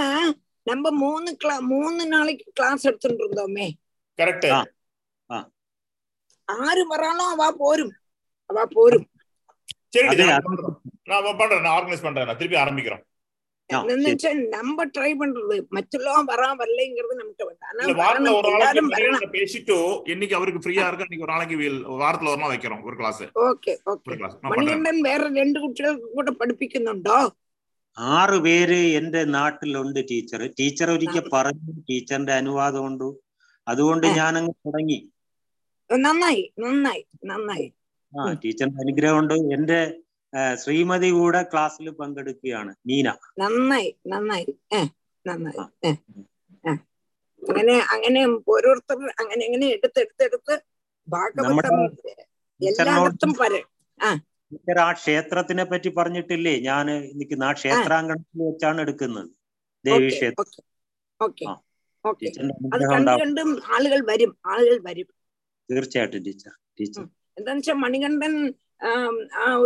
நம்ம மூணு கிளா மூணு நாளைக்கு கிளாஸ் எடுத்துட்டு இருந்தோமே കറക്റ്റ് ആ ആ ஆறு வராலும் அவ போரும் அவ போரும் ശരി അതെ ടീച്ചർ ഞാൻ അത് பண்றேன் நான் பண்றேன் நான் ஆர்கனைஸ் பண்றேன் நான் திருப்பி ஆரம்பிக்கிறோம் ആ என்னன்னு ശരി வச்சா நம்ம ட்ரை பண்றது மற்றெல்லாம் வரா வரலைங்கிறது நமக்கு வேண்டாம் ஆனா இல்ல வாரத்துல வரணும் ஒரு நாளைக்கு எல்லாரும் வரணும் மணிகண்டன் பேசிட்டு என்னைக்கு அவருக்கு ஃப்ரீயா இருக்கு அன்னைக்கு ஒரு நாளைக்கு we'll- வாரத்துல ஒரு நாள் வைக்கிறோம் ஒரு கிளாஸ் ஓகே ஓகே ஒரு கிளாஸ் நான் பண்றேன் മണികണ്ഠൻ വേറെ രണ്ട് കുട്ടികൾക്ക് കൂടെ പഠിപ്പിക്കുന്നുണ്ടോ ആറ് പേര് എന്റെ നാട്ടിലുണ്ട് ടീച്ചർ ടീച്ചർ ഒരിക്കൽ പറഞ്ഞു ടീച്ചറിന്റെ അനുവാദം ഉണ്ട് അതുകൊണ്ട് ഞാൻ അങ്ങ് തുടങ്ങി നന്നായി നന്നായി നന്നായി ആ ടീച്ചറിന്റെ അനുഗ്രഹം ഉണ്ട് എന്റെ ആ, ശ്രീമതി കൂടെ ക്ലാസ്സിൽ പങ്കെടുക്കുകയാണ്. മീന. നന്നായി നന്നായി. നന്നായി. അങ്ങനെ അങ്ങനെ ഓരോരുത്തർ അങ്ങനെ അങ്ങനെ എടുത്തെടുത്തെടുത്ത് ഭാഗവതം എല്ലായിടത്തും ടീച്ചർ ആ. ക്ഷേത്രത്തിനെ പറ്റി പറഞ്ഞിട്ടില്ലേ? ഞാൻ നിൽക്കുന്ന ആ ക്ഷേത്രാങ്കണത്തിൽ വെച്ചാണ് എടുക്കുന്നത്. ദേവി ക്ഷേത്രം. കണ്ടും ആളുകൾ വരും ആളുകൾ വരും. തീർച്ചയായിട്ടും ടീച്ചർ ടീച്ചർ. എന്താണെന്ന് വെച്ചാൽ മണികണ്ഠൻ ആം,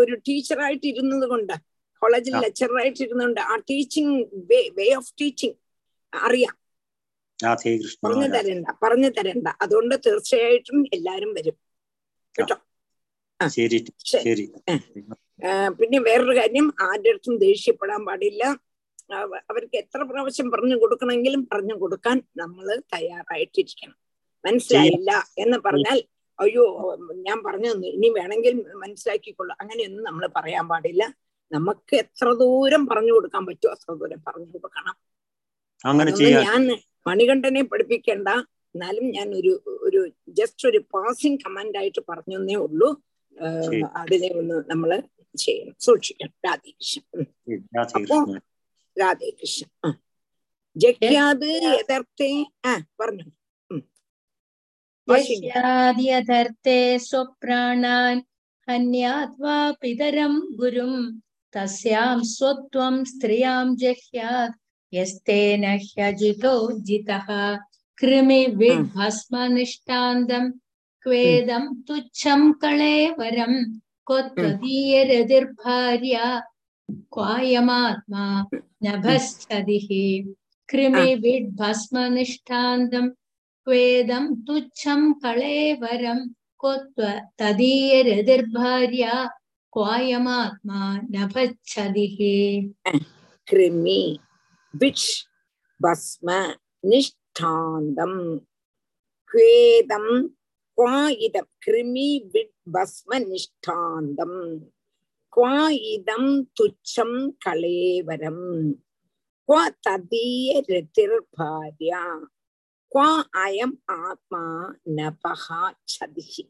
ഒരു ടീച്ചറായിട്ട് ഇരുന്നത് കൊണ്ട് കോളേജിൽ. ലെക്ചറായിട്ട് ഇരുന്നുകൊണ്ട് ആ teaching way way of teaching അറിയാം. പറഞ്ഞു തരണ്ട പറഞ്ഞു തരണ്ട. അതുകൊണ്ട് തീർച്ചയായിട്ടും എല്ലാരും വരും. കേട്ടോ? ശരി പിന്നെ വേറൊരു കാര്യം ആരുടെ അടുത്തും ദേഷ്യപ്പെടാൻ പാടില്ല. അവർക്ക് എത്ര പ്രാവശ്യം പറഞ്ഞു കൊടുക്കണമെങ്കിലും പറഞ്ഞു കൊടുക്കാൻ നമ്മൾ തയ്യാറായിട്ടിരിക്കണം. മനസ്സിലായില്ല എന്ന് പറഞ്ഞാൽ അയ്യോ ഞാൻ പറഞ്ഞു തന്നു ഇനി വേണമെങ്കിൽ മനസ്സിലാക്കിക്കൊള്ളു. അങ്ങനെയൊന്നും നമ്മൾ പറയാൻ പാടില്ല. നമുക്ക് എത്ര ദൂരം പറഞ്ഞു കൊടുക്കാൻ പറ്റുമോ അത്ര ദൂരം പറഞ്ഞു കൊടുക്കണം. അങ്ങനെ ഞാൻ മണികണ്ഠനെ പഠിപ്പിക്കേണ്ട. എന്നാലും ഞാൻ ഒരു ഒരു ജസ്റ്റ് ഒരു പാസിംഗ് കമാൻഡ് ആയിട്ട് പറഞ്ഞേ ഉള്ളൂ. അതിനെ ഒന്ന് നമ്മൾ ചെയ്യണം. സൂക്ഷിക്കണം. രാധേകൃഷ്ണൻ. അപ്പോ രാധേകൃഷ്ണൻ. ജഗ്യാത് യഥാർത്ഥേ. ആ പറഞ്ഞു. यस्याद्यधर्ते स्वप्राणान् हन्यात्वा पितरं गुरुं तस्यां स्वत्वं स्त्रियाँ जह्यात् यस्तेन ह्यजितो जितः। क्वेदं तुच्छं कळेवरं क्वायमात्मा नभश्चदिः। mm. क्वेदं तुच्छं कळेवरं कोत्व तदीयरतिर्भार्या क्वायमात्मा नभच्छदिः कृमि विच् भस्म निष्ठान्दं क्वेदं क्वा इदं कृमि विट् भस्म निष्ठान्दं क्वा इदं तुच्छं कलेवरं क्व குவா அயம் ஆத்மா நபகா சதிகி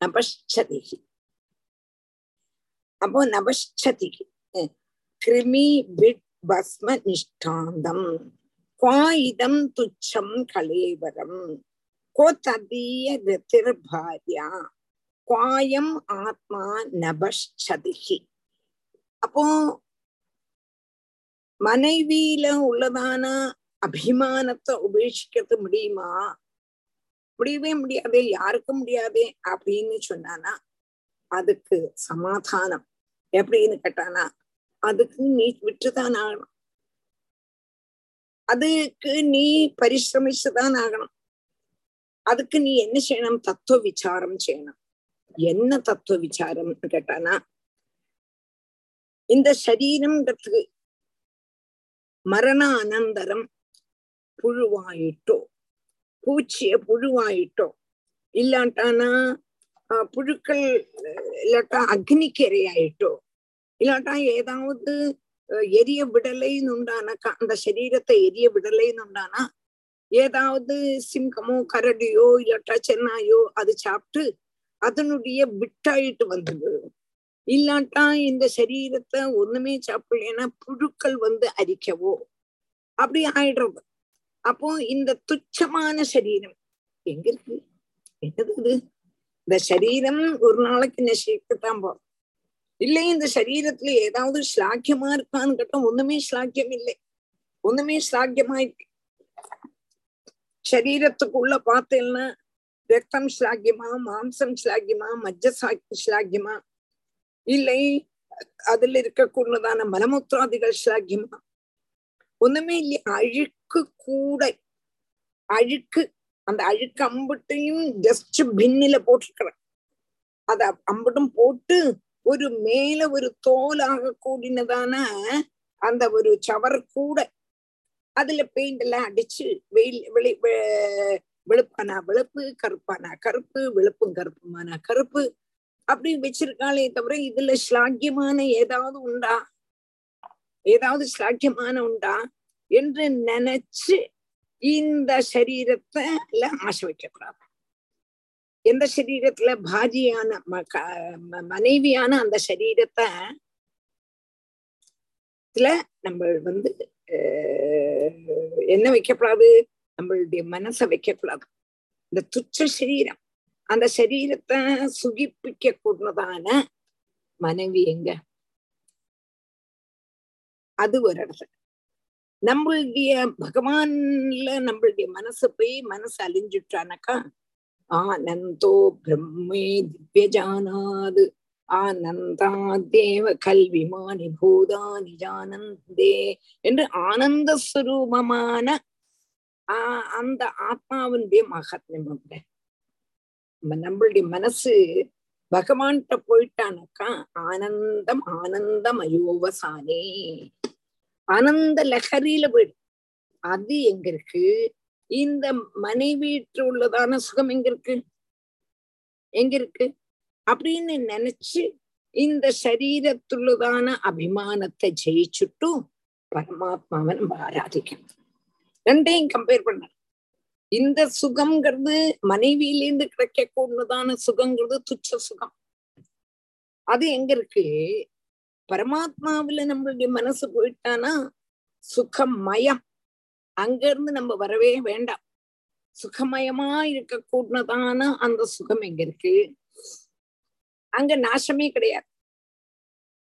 நபஷதிகி அப்போ நபஷதிகி கிருமி விட் பஸ்ம நிஷ்டாந்தம் குவா இதம் துச்சம் கலேவரம் கோ ததீய ரத்திர் பாரியா குவாயம் ஆத்மா நபஷதிகி அப்போ மனைவியில உள்ளதான அபிமானத்தை உபேட்சிக்கிறது முடியுமா? முடியவே முடியாதே யாருக்கும் முடியாதே அப்படின்னு சொன்னானா அதுக்கு சமாதானம். எப்படின்னு கேட்டானா அதுக்கு நீ விட்டுதான் ஆகணும். அதுக்கு நீ பரிசிரமிச்சுதான் ஆகணும். அதுக்கு நீ என்ன செய்யணும்? தத்துவ விசாரம் செய்யணும். என்ன தத்துவ விசாரம்னு கேட்டானா இந்த சரீரம்ங்கிறதுக்கு மரண அனந்தரம் புழுவாயிட்டோ. பூச்சிய புழுவாயிட்டோ. இல்லாட்டானா ஆஹ் புழுக்கள் இல்லாட்டா அக்னிக்கரையாயிட்டோ. இல்லாட்டா ஏதாவது எரிய விடலைன்னு உண்டானாக்கா அந்த சரீரத்தை எரிய விடலைன்னு உண்டானா ஏதாவது சிங்கமோ கரடியோ இல்லாட்டா சென்னாயோ அது சாப்பிட்டு அதனுடைய விட்டாயிட்டு வந்து இல்லாட்டா இந்த சரீரத்தை ஒண்ணுமே சாப்பிடலைன்னா புழுக்கள் வந்து அரிக்கவோ. அப்படி ஆயிடுறது. அப்போ இந்த துச்சமான சரீரம் எங்க இருக்கு? என்னது இது? இந்த சரீரம் ஒரு நாளைக்கு நசிக்கத்தான் போறோம். இல்லை இந்த சரீரத்துல ஏதாவது ஸ்லாக்கியமா இருக்கான்னு கேட்டா ஒண்ணுமே ஸ்லாக்கியம் இல்லை. ஒண்ணுமே ஸ்லாக்கியமா இருக்கு. சரீரத்துக்குள்ள பார்த்தேன்னா ரத்தம் ஸ்லாக்கியமா மாம்சம் ஸ்லாக்கியமா மஜ்ஜ ஸ்லாக்கியமா இல்லை அதுல இருக்கக்கூடதான மலமுத்திராதிகள் ஸ்லாக்கியமா ஒண்ணுமே இல்லையா அழுக்கு கூட அழுக்கு அந்த அழுக்கு அம்புட்டையும் ஜஸ்ட் பின்னில போட்டிருக்கிறேன் அத அம்புட்டும் போட்டு ஒரு மேல ஒரு தோலாக கூடினதான அந்த ஒரு சவர் கூட அதுல பெயிண்ட் எல்லாம் அடிச்சு வெயில் வெளி வெளுப்பானா வெளுப்பு கருப்பானா கருப்பு வெளுப்பும் கருப்புமானா கருப்பு அப்படி வச்சிருக்காளே தவிர இதுல ஸ்லாக்கியமான ஏதாவது உண்டா ஏதாவது சாக்கியமான உண்டா? என்று நினைச்சு இந்த சரீரத்தை ஆசை வைக்கக்கூடாது. எந்த சரீரத்துல பாஜியான ம- க- ம- மனைவியான அந்த சரீரத்தை நம்ம வந்து என்ன வைக்கப்படாது நம்மளுடைய மனசை வைக்கக்கூடாது. இந்த துச்ச சரீரம். அந்த சரீரத்தை சுகிப்பிக்க கூடதான மனைவி எங்க? அது ஒரு இடத்துல நம்மளுடைய பகவான்ல நம்மளுடைய மனசு போய் மனசு அழிஞ்சுட்டானாக்கா ஆனந்தோ பிரம்மே திவ்யஜானாது ஆனந்தா தேவ கல்விமானி பூதானி ஜானந்தே என்று ஆனந்த சுரூபமான ஆஹ் அந்த ஆத்மாவினுடைய மகாத்மியம் உண்டு. நம்மளுடைய மனசு பகவான்கிட்ட போயிட்டானாக்கா ஆனந்தம் ஆனந்தம் அனந்த லஹரியில போயிடும் அது எங்க இருக்கு? இந்த மனைவிட்டு உள்ளதான சுகம் எங்க இருக்கு? எங்க இருக்கு? அப்படின்னு நினைச்சு இந்த சரீரத்துள்ளதான அபிமானத்தை ஜெயிச்சுட்டு பரமாத்மாவை நம்ம ஆராதிக்கணும். ரெண்டையும் கம்பேர் பண்ண இந்த சுகம்ங்கிறது மனைவியிலேருந்து கிடைக்கக்கூடியதான சுகங்கிறது துச்ச சுகம். அது எங்க இருக்கு? பரமாத்மாவில நம்மளுடைய மனசு போயிட்டானா? சுகமயம். அங்க இருந்து நம்ம வரவே வேண்டாம். சுகமயமா இருக்க கூடதான அந்த சுகம் எங்க இருக்கு? அங்க நாசமே கிடையாது.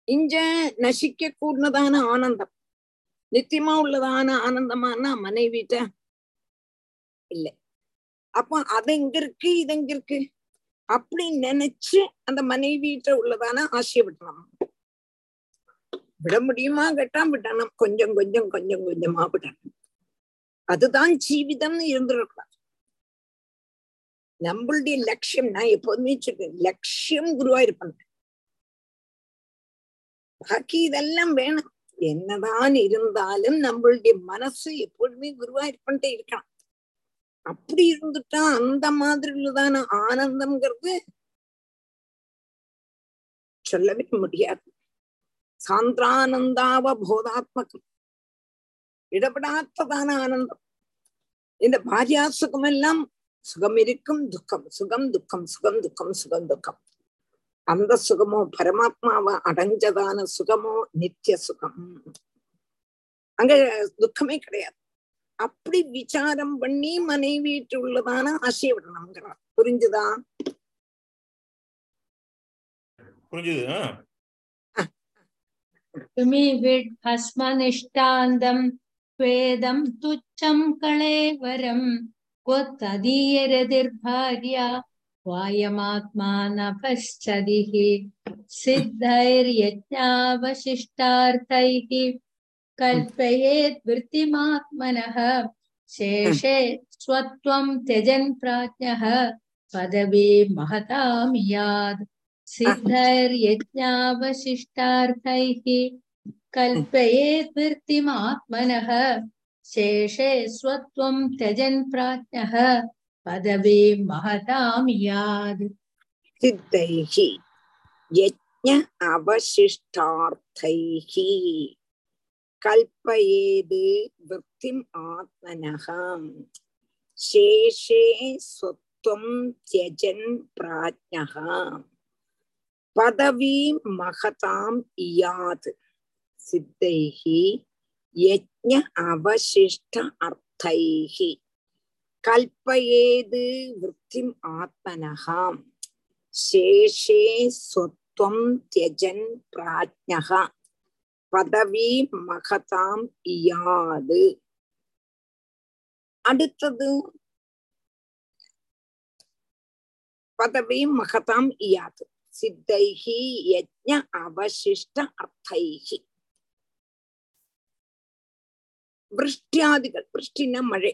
இங்க நசிக்க கூடதான ஆனந்தம். நித்தியமா உள்ளதான ஆனந்தமானா மனைவிட்ட இல்ல. அப்போ அது எங்க இருக்கு? இது எங்க இருக்கு? அப்படி நினைச்சு அந்த மனைவிட்ட உள்ளதான ஆசையை விட முடியுமா? கேட்டா விடணும் கொஞ்சம் கொஞ்சம் கொஞ்சம் கொஞ்சமா விடணும் அதுதான் ஜீவிதம்னு இருந்துடக்கூடாது நம்மளுடைய லட்சியம் நான் எப்போதுமே சொல்றேன் லட்சியம் குருவா இருப்பேன் பாக்கி இதெல்லாம் வேணும். என்னதான் இருந்தாலும் நம்மளுடைய மனசு எப்பொழுதுமே குருவா இருப்பன்ட்டே இருக்கலாம். அப்படி இருந்துட்டா அந்த மாதிரி உள்ளதான ஆனந்தம்ங்கிறது சொல்லவே முடியாது. சாந்திரானந்தாவ போதாத்மகம் இடப்படாத்ததான ஆனந்தம். இந்த பாரியா சுகம் எல்லாம் சுகம் இருக்கும் துக்கம் சுகம் துக்கம் சுகம் துக்கம் சுகம் துக்கம். அந்த சுகமோ பரமாத்மாவை அடைஞ்சதான சுகமோ நித்திய சுகம். அங்க துக்கமே கிடையாது. அப்படி விசாரம் பண்ணி மனைவிட்டு உள்ளதான ஆசையை விடணுங்கிறார் புரிஞ்சுதா புரிஞ்சுது तुम्ही विड् भस्मनिष्ठान्दं स्वेदं तुच्छं कळेवरं त्वत्तदीयरतिर्भार्या सिद्धैर्यज्ञावशिष्टार्थैः शेषे स्वत्वं त्यजन् प्राज्ञः पदवी महतां यात् सिद्धावशिष्टा कल्पयेत् वृत्तिमात्मनः शेषे स्वत्वं त्यजन् प्राज्ञः। पदवी महता यात् सिद्धैः यज्ञ अवशिष्टार्थैः कल्पयेद् वृत्तिम् आत्मनः। शेषे स्वत्वं त्यजन् प्राज्ञः। பதவீம் மகதாம் இயாத். சித்தைஹி யஜ்ஞ அவசிஷ்ட அர்த்தைஹி கல்பயேது விற்த்திம் ஆத்மனகாம். சேஷே சொத்வம் தியஜன் பிராஜ்ஞகா. பதவி மகதாம் இயாது. அடுத்தது பதவி மகதாம் இயாது. சித்தைஹி யஜ்ஞ அவசிஷ்ட அர்த்தைஹி. விருஷ்டியாதிகள் விருஷ்டின மழை.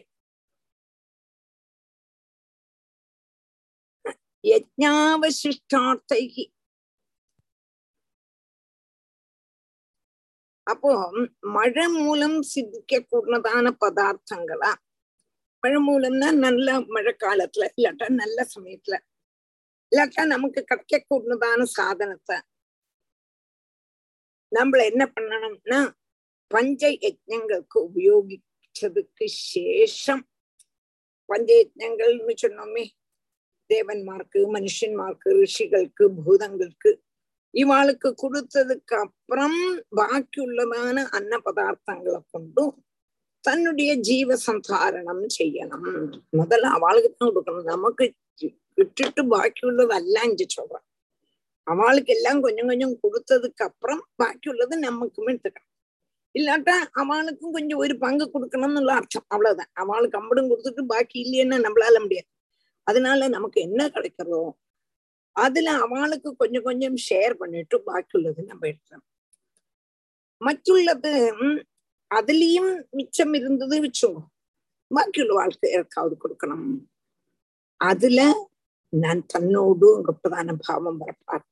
யஜ்ஞாவசிஷ்டார்த்தைகி அப்போ மழை மூலம் சித்திக்க கூடதான பதார்த்தங்களா? மழை மூலம்னா நல்ல மழை காலத்துல இல்லாட்டா நல்ல சமயத்துல. இல்லாட்டா நமக்கு கிடைக்க கூடதான சாதனத்தை. நம்மள என்ன பண்ணணும்னா பஞ்ச யஜ்ஞங்களுக்கு உபயோகிச்சதுக்கு சேஷம். பஞ்ச யஜ்ஞங்கள்னு சொன்னோமே தேவன்மார்க்கு மனுஷன்மார்க்கு ரிஷிகளுக்கு பூதங்களுக்கு. இவாளுக்கு கொடுத்ததுக்கு அப்புறம் பாக்கியுள்ளதான அன்ன பதார்த்தங்களை கொண்டும் தன்னுடைய ஜீவ சந்தாரணம் செய்யணும். முதல்ல அவளுக்கு தான் கொடுக்கணும். நமக்கு விட்டுட்டு பாக்கியுள்ளதெல்லாம் இஞ்சு சொல்றேன். அவளுக்கு எல்லாம் கொஞ்சம் கொஞ்சம் கொடுத்ததுக்கு அப்புறம் பாக்கியுள்ளது நமக்கும் எடுத்துக்கணும் இல்லாட்டா அவளுக்கும் கொஞ்சம் ஒரு பங்கு கொடுக்கணும்னு அர்த்தம். அவ்வளவுதான். அவளுக்கு அம்படும் கொடுத்துட்டு பாக்கி இல்லையேன்னு நம்மளால முடியாது. அதனால நமக்கு என்ன கிடைக்கிறதோ அதுல அவளுக்கு கொஞ்சம் கொஞ்சம் ஷேர் பண்ணிட்டு பாக்கி உள்ளது நம்ம எடுக்கணும் மറ്റുள்ளது அதுலயும் மிச்சம் இருந்தது வச்சோங்க பாக்கியுள்ள வாழ்க்கை யாருக்காவது கொடுக்கணும் அதுல நான் தன்னோடு பிரதான பாவம் வரப்பார்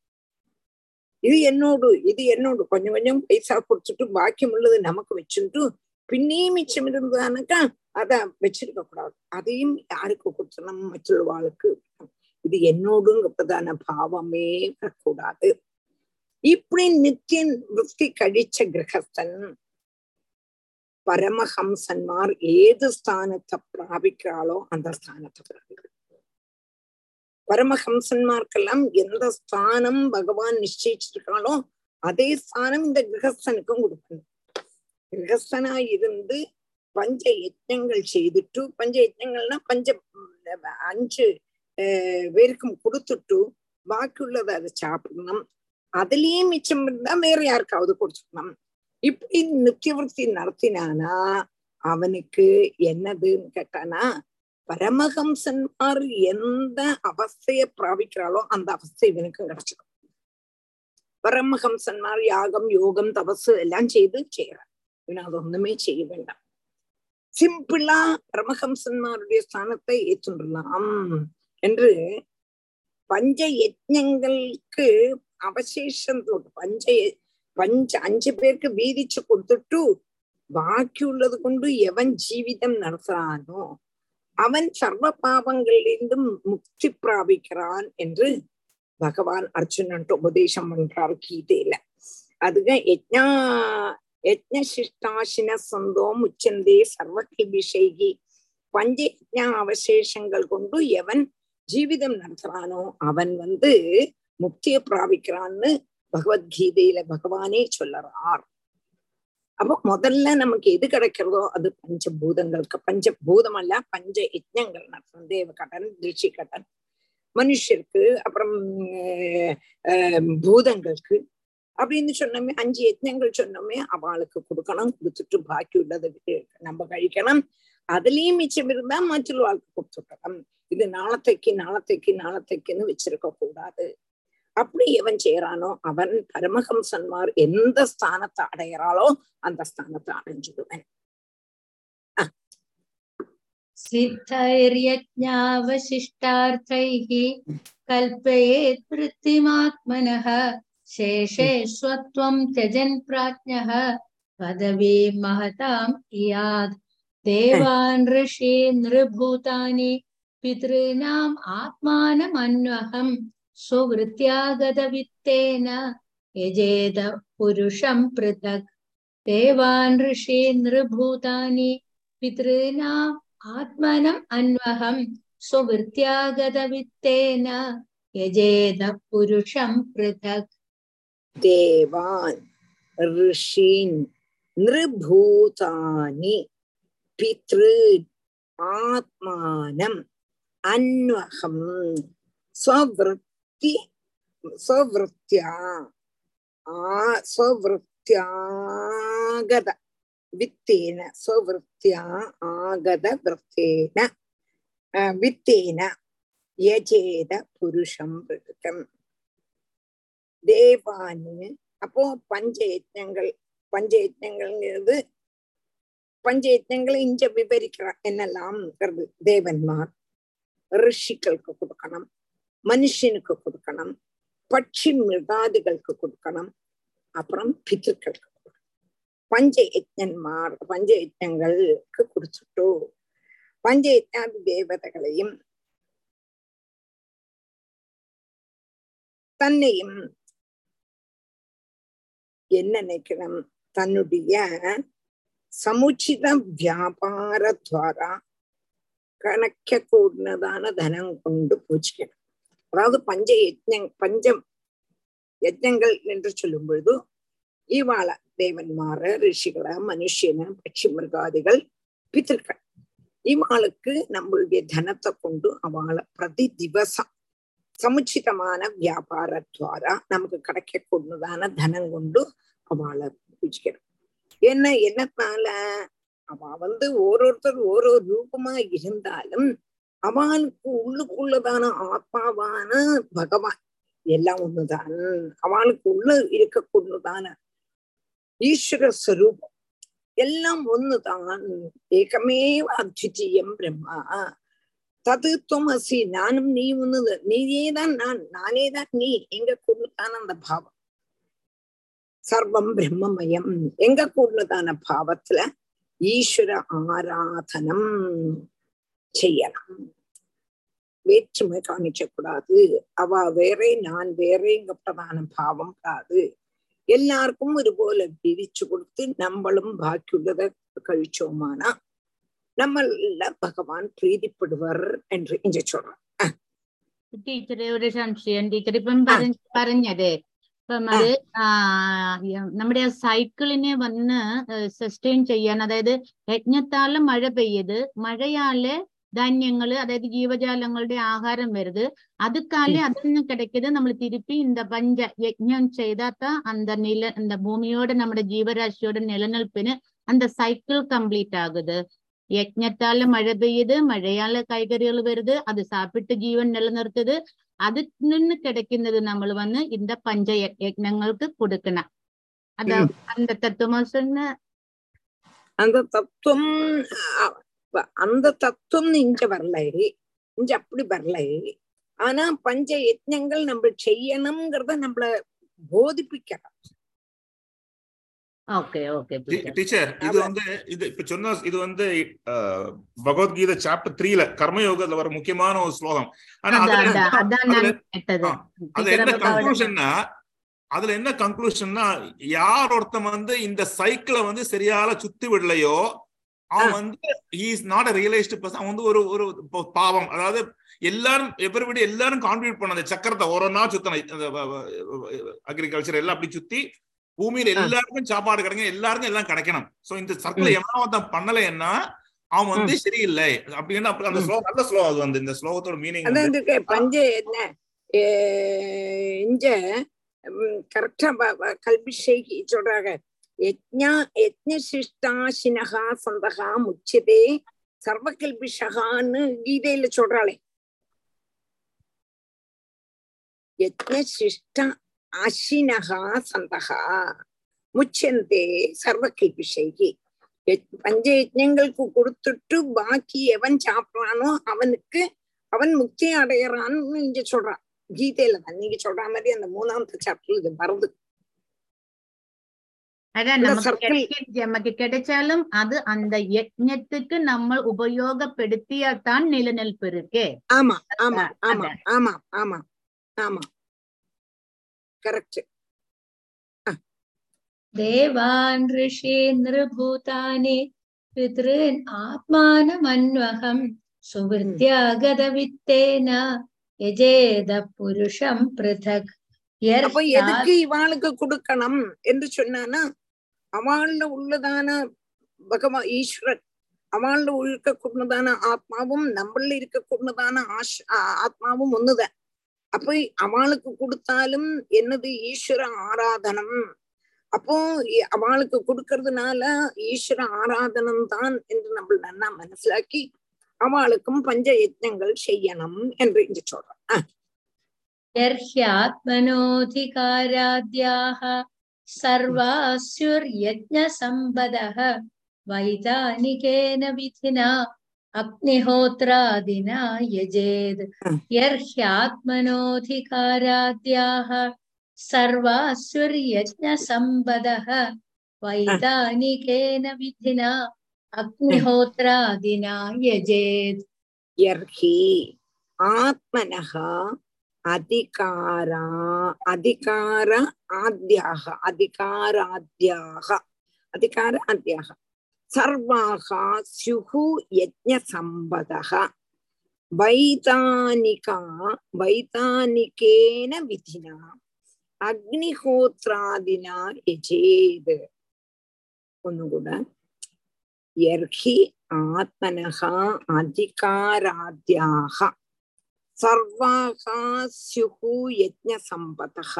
இது என்னோடு இது என்னோடு கொஞ்சம் கொஞ்சம் பைசா கொடுத்துட்டு பாக்கியம் உள்ளது நமக்கு வச்சுட்டு பின்னையும் மிச்சம் இருந்ததானாக்கா அத வச்சிருக்க கூடாது அதையும் யாருக்கு கொடுத்தணும் மற்றவாளுக்கு இது என்னோடுங்க பிரதான பாவமே வரக்கூடாது இப்படி நித்தியன் விற்பி கழிச்ச கிரகஸ்தன் பரமஹம்சன்மார் ஏது ஸ்தானத்தை பிராபிக்கிறாளோ அந்த ஸ்தானத்தை பிராபிக்கிறாள் பரமஹம்சன்மார்க்கெல்லாம் எந்த ஸ்தானம் பகவான் நிச்சயிச்சிருக்காளோ அதே ஸ்தானம் இந்த கிரகஸ்தனுக்கும் கொடுக்கணும் கிரகஸ்தனா இருந்து பஞ்ச யஜ்ஞங்கள் செய்துட்டு பஞ்ச யஜ்ஞங்கள்னா பஞ்ச அஞ்சு பேருக்கும் கொடுத்துட்டு பாக்கி உள்ளதை அதை சாப்பிடணும். அதுலயே மிச்சம் இருந்தா வேற யாருக்காவது கொடுத்துடணும். இப்படி நித்தியவர்த்தி நடத்தினானா அவனுக்கு என்னதுன்னு கேட்டானா பரமஹம்சன்மார் எந்த அவஸ்தைய பிராபிக்கிறாளோ அந்த அவஸ்தை இவனுக்கு கிடைச்சிடும். பரமஹம்சன்மார் யாகம் யோகம் தபசு எல்லாம் செய்து செய்யறான் இவன் அது ஒண்ணுமே செய்ய வேண்டாம். சிம்பிளா பரமஹம்சன்மாருடைய ஸ்தானத்தை ஏற்றுலாம் என்று பஞ்ச யஜ்யங்களுக்கு அவசேஷம் பஞ்ச பஞ்ச அஞ்சு பேருக்கு வீதிச்சு கொடுத்துட்டு பாக்கி உள்ளது கொண்டு எவன் ஜீவிதம் நடத்துறானோ அவன் சர்வ பாவங்களிலிருந்தும் முக்தி பிராபிக்கிறான் என்று பகவான் அர்ஜுனன் உபதேசம் பண்றார் கீதையில. அதுக யஜ்ஞா யஜ்ஞசிஷ்டாசின சொந்தோம் உச்சந்தே சர்வகிபிஷேகி பஞ்ச யஜ்ஞ அவசேஷங்கள் கொண்டு எவன் ஜீவிதம் நடத்துறானோ அவன் வந்து முக்தியை பிராபிக்கிறான்னு பகவத்கீதையில பகவானே சொல்லறார் அப்போ முதல்ல நமக்கு எது கிடைக்கிறதோ அது பஞ்சபூதங்களுக்கு பஞ்சபூதம் அல்ல பஞ்ச யஜ்ஞங்கள் நடத்தும் தேவகடன் ரிஷி கடன் மனுஷருக்கு அப்புறம் பூதங்களுக்கு அப்படின்னு சொன்னோமே அஞ்சு யஜ்ஞங்கள் சொன்னோமே அவளுக்கு கொடுக்கணும் கொடுத்துட்டு பாக்கி உள்ளதை நம்ம கழிக்கணும். அதுலயும் மிச்சம் இருந்தா மற்றொரு வாழ்க்கை கொடுத்துட்டோம் இது நாளத்தைக்கு நாளத்தைக்கு நாளத்தைக்குன்னு வச்சிருக்க கூடாது. அப்படி எவன் செய்யறானோ அவன் பரமஹம்சன்மார் எந்த ஸ்தானத்தை அடையறாளோ அந்த ஸ்தானத்தை அடைஞ்சிடுவன் सिद्धैर्यज्ञावशिष्टार्थैः कल्पयेत् वृत्तिमात्मनः शेषे स्वत्वं त्यजन् प्राज्ञः पदवीं महताम् इयात् देवान् ऋषि नृभूतानि पितॄणाम् आत्मानमन्वहम् स्ववृत्त्यागतवित्तेन यजेद पुरुषं पृथक् देवान् ऋषि नृभूतानि पितॄणाम् आत्मनम् अन्वहम् स्ववृत्त्यागतवित्तेन यजेद पुरुषं पृथक् देवान् ऋषीन् नृभूतानि पितॄन् आत्मानम् अन्वहम् விற்பி ஸ்வவத்தியா ஆ ஸ்வவத்தியாகத வித்தேன ஸ்வவத்தியா ஆகத விரத்தேன வித்தேன யஜேத புருஷம் விருத்தம் தேவானு அப்போ பஞ்ச யஜ்னங்கள் பஞ்ச யஜ்னங்கள்ங்கிறது பஞ்ச யஜ்னங்களை இங்க விவரிக்கிறார் என்னெல்லாம்ங்கிறது தேவன்மார் ரிஷிகளுக்கு கொடுக்கணும் மனுஷனுக்கு கொடுக்கணும். பட்சி மிருகாதிகளுக்கு கொடுக்கணும். அப்புறம் பித்திருக்களுக்கு கொடுக்கணும். பஞ்ச யஜ்ஞன்மார் பஞ்ச யஜ்ஞங்களுக்கு கொடுத்துட்டோ. பஞ்ச யஜ்ஞாதி தேவதைகளையும் தன்னையும் என்ன நினைக்கணும்? தன்னுடைய சமுச்சித வியாபார துவாரா கணக்க கூடினதான தனம் கொண்டு பூச்சிக்கணும் அதாவது பஞ்ச யஜ்ஞ பஞ்சம் யஜ்ஞங்கள் என்று சொல்லும் பொழுது இவாள தேவன்மார ரிஷிகள மனுஷன பட்சி மிருகாதிகள் பித்திருக்கள். இவாளுக்கு நம்மளுடைய தனத்தை கொண்டு அவளை பிரதி திவசம் சமுச்சிதமான வியாபார துவாரா நமக்கு கிடைக்கக்கூடியதான தனம் கொண்டு அவளை பூஜிக்கணும். என்ன என்னத்தால? அவ வந்து ஓரோருத்தர் ஓரோ ரூபமா இருந்தாலும் அவனுக்கு உள்ளுக்குள்ளதான ஆத்மாவான பகவான். எல்லாம் ஒண்ணுதான். அவனுக்கு உள்ள இருக்கக்கூடியதான ஈஸ்வர ஸ்வரூபம் எல்லாம் ஒண்ணுதான். ஏகமேவ அத்விதீயம் பிரம்மா. தது துவமசி நானும் நீ ஒண்ணுது நீயே தான் நான் நானே தான் நீ. எங்க கூடதான அந்த பாவம்? சர்வம் பிரம்மமயம். எங்க கூடதான பாவத்துல? ஈஸ்வர ஆராதனம். செய்யலாம் வேற்றுமை காணிக்க கூடாது அவ வேறே நான் வேறேங்கப்பட்டதான பாவம் காது எல்லாருக்கும் ഒരുപോലെ பிரிச்சு கொடுத்து நம்மளும் பாக்கியுள்ளதை கழிச்சோமானா நம்மள பகவான் பிரீதிப்படுவர் என்று இங்க சொல்றான் ടീച്ചറെ ഒരു സംശയം ടീച്ചർ ഇപ്പം പറഞ്ഞ പറഞ്ഞത് ഇപ്പം അത് ആ യ- നമ്മുടെ ആ സൈക്കിളിനെ വന്ന് സസ്റ്റെയിൻ ചെയ്യാൻ അതായത് യജ്ഞത്താല് മഴ പെയ്യത് മഴയാല് ധാന്യങ്ങൾ അതായത് ജീവജാലങ്ങളുടെ ആഹാരം வருது അതിൽ നിന്ന് കിടക്കരുത്. നമ്മൾ തിരുപ്പി എന്താ പഞ്ച യജ്ഞം ചെയ്താത്ത അന്ത നില എന്താ ഭൂമിയോട് നമ്മുടെ ജീവരാശിയോട് നിലനിൽപ്പിന് അന്ത സൈക്കിൾ കംപ്ലീറ്റ് ആകുത്. യജ്ഞത്താൽ മഴ പെയ്ത് മഴയാൽ കൈകറികൾ വരുത്. അത് സാപ്പിട്ട് ജീവൻ നിലനിർത്തത് അതിൽ നിന്ന് കിടക്കുന്നത് നമ്മൾ വന്ന് ഇന്ത പഞ്ച യജ്ഞങ്ങൾക്ക് കൊടുക്കണം. അത് അന്ത തത്വമാസം അന്ധ തത്വം அந்த தத்துவம் அஹ், ப- அந்த தத்துவம் இங்க வரல. இங்க அப்படி வரல. ஆனா பஞ்ச யஜ்ஞங்கள் நம்ம செய்யணுங்கிறத நம்மள ஓகே டீச்சர் இது வந்து இது இப்ப சொன்ன இது வந்து பகவத்கீதை சாப்டர் த்ரீல கர்மயோகத்துல வர முக்கியமான ஒரு ஸ்லோகம். ஆனா அது என்ன கன்க்ளூஷன்னா அதுல என்ன கன்க்ளூஷன்னா யார் ஒருத்தன் வந்து இந்த சைக்கிளை வந்து சரியால சுத்தி விடலையோ அவன் வந்து is not a realised person அவன் வந்து ஒரு ஒரு பாவம். அதாவது எல்லாரும் எவரிபடி எல்லாரும் கான்ட்ரிபியூட் பண்ண அந்த சக்கரத்தை ஒரு நாள் சுத்தணும். அக்ரிகல்ச்சர் எல்லாம் அப்படி சுத்தி பூமியில எல்லாருக்கும் சாப்பாடு கிடைக்கும் எல்லாருக்கும் எல்லாம் கிடைக்கணும். சோ இந்த சர்க்கிள் எவனா ஒருத்தன் பண்ணலைன்னா அவன் வந்து சரியில்லை. அப்படின்னு அப்ப அந்த ஸ்லோகம் நல்ல ஸ்லோகம் அது வந்து. இந்த ஸ்லோகத்தோட மீனிங் பஞ்ச என்ன? இங்க கரெக்டா கல்பிஷேகி சொல்றாங்க. யஜ்ஞா யஜ்ஞசிஷ்டாசினகா சந்தகா முச்சதே சர்வகல்பிஷகான்னு கீதையில சொல்றாளே யஜ்ஞசிஷ்ட அசினகா சந்தகா முச்சந்தே சர்வகல்பிஷைகி பஞ்ச யஜ்ஞங்களுக்கு கொடுத்துட்டு பாக்கி எவன் சாப்பிடுறானோ அவனுக்கு அவன் முக்தி அடையறான்னு இங்க சொல்றான் கீதையில தான் நீங்க சொல்ற மாதிரி அந்த மூணாவது சாப்டர் இது வருது அதான் நமக்கு கிடைச்சாலும் அது அந்த யஜ்ஞத்துக்கு நம்ம உபயோகப்படுத்தியா தான் நிலநில்ப்பு இருக்கு ஆமா ஆமா ஆமா ஆமா ஆமா ஆமா கரெக்ட் தேவான் ரிஷி நிருபூதானி பித்ருன் ஆத்மானம் அன்வகம் சுவிருத்தியாகத வித்தேன எஜேத புருஷம் பிருதக் எதுக்கு இவாளுக்கு கொடுக்கணும் என்று சொன்னானா அவள்ல உள்ளதான பகவான் ஈஸ்வரன் அவள்ல இருக்கக்கூடதான ஆத்மாவும் நம்மள இருக்கக்கூடதான ஆஷ் ஆத்மாவும் ஒண்ணுதான். அப்ப அவளுக்கு கொடுத்தாலும் என்னது ஈஸ்வர ஆராதனம்? அப்போ அவளுக்கு கொடுக்கறதுனால ஈஸ்வர ஆராதனம் தான் என்று நம்ம நன்னா மனசிலாக்கி அவளுக்கும் பஞ்ச யஜ்னங்கள் செய்யணும் என்று இங்கு சொல்றான். सर्वास्युर्यज्ञसम्पदः वैधानिकेन विधिना अग्निहोत्रादिना यजेद्। यर्ह्यात्मनोऽधिकाराद्याः सर्वास्युर्यज्ञसम्पदः वैधानिकेन विधिना अग्निहोत्रादिना यजेत् यर्हि आत्मनः அதிகாரா அதிகார ஆத்யாக அதிகாராத்யாக அதிகார ஆத்யாக. சர்வாக சுகு யஜ்ஞ சம்பதக. வைதானிகா வைதானிகேன விதினா அக்னிஹோத்ராதினா யஜேத். ஒன்னு கூட எர்ஹி ஆத்மனகா அதிகாராத்யாக. सर्वाः स्युः यज्ञसम्पतः।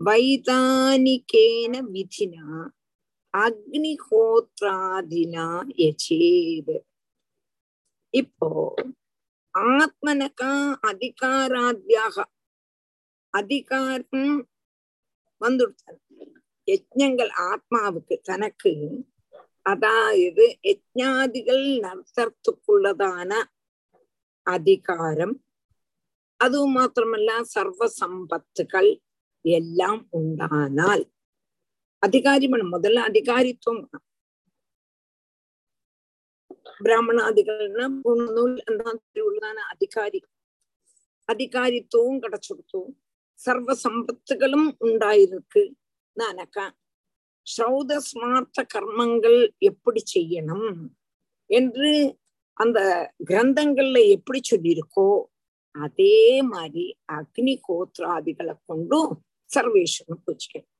वैतानिकेन विधिना அக்னிஹோத்ராதினா எச்சேது இப்போ ஆத்மனகா அதிகாராத்தியாக அதிகாரம் வந்துடுச்சு யஜ்யங்கள் ஆத்மாவுக்கு தனக்கு அதாவது யஜ்ஞாதிகள் நடத்துறதுக்குள்ளதான அதிகாரம். அதுவும் மாத்திரமല്ല சர்வ சம்பத்துகள் எல்லாம் உண்டானால். அதிகாரி வேணும் முதல்ல அதிகாரித்துவம் வேணும். பிராமணாதிகள்னா பூணநூல் அந்த மாதிரி உள்ளதான அதிகாரி. அதிகாரித்துவம் கிடைச்சுடுத்து சர்வ சம்பத்துகளும் உண்டாயிருக்கு நானக்கா ஸ்ரௌத ஸ்மார்த்த கர்மங்கள் எப்படி செய்யணும்? என்று அந்த கிரந்தங்கள்ல எப்படி சொல்லியிருக்கோ அதே மாதிரி அக்னி கோத்ராதிகளை கொண்டும் சர்வேஸ்வரன் பூஜிக்கணும்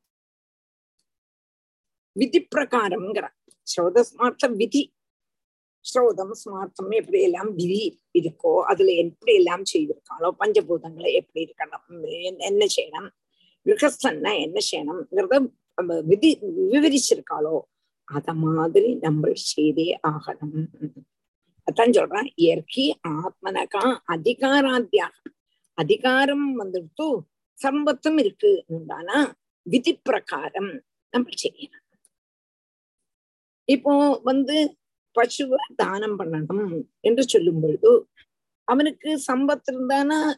விதி பிரகாரம்ங்கிற ஸ்ரௌத ஸ்மார்த்த விதி. ஸ்ரோதம் ஸ்மார்த்தம் எப்படி எல்லாம் விதி இருக்கோ அதுல எப்படி எல்லாம் செய்திருக்காளோ பஞ்சபூதங்களை எப்படி இருக்கணும் என்ன- செய்யணும் கிரகஸ்தன்னா என்ன செய்யணும்ங்கிறத விதி விவரிச்சிருக்காளோ அத மாதிரி நம்ம செய்தே ஆகணும். அதான் சொல்றான். இயற்கை ஆத்மனகா அதிகாராத்தியாக. அதிகாரம் வந்துட்டு சம்பத்தும் இருக்கு உண்டானா விதி பிரகாரம் நம்ம செய்யணும். இப்போ வந்து பசுவை தானம் பண்ணணும் என்று சொல்லும் பொழுது அவனுக்கு சம்பத்து இருந்தானா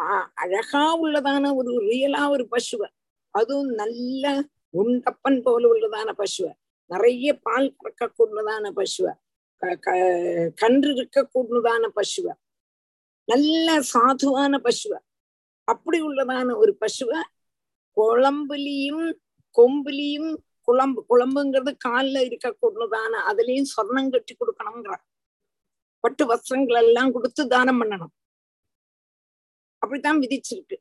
அ- அழகா உள்ளதான ஒரு ரியலா ஒரு பசுவை. அதுவும் நல்ல உண்டப்பன் போல உள்ளதான பசுவை. நிறைய பால் கறக்கக்கூடியதான பசுவை. க- க- கன்று இருக்கக்கூடியதான பசுவை. நல்ல சாதுவான பசுவை. அப்படி உள்ளதான ஒரு பசுவை குழம்புலியும் கொம்புலியும் குழம்பு குழம்புங்கிறது காலில் இருக்க இருக்கக்கூடியதான அதுலயும் சொர்ணம் கட்டி கொடுக்கணுங்கிற பட்டு வஸ்திரங்கள் எல்லாம் கொடுத்து தானம் பண்ணணும். அப்படித்தான் விதிச்சிருக்கு.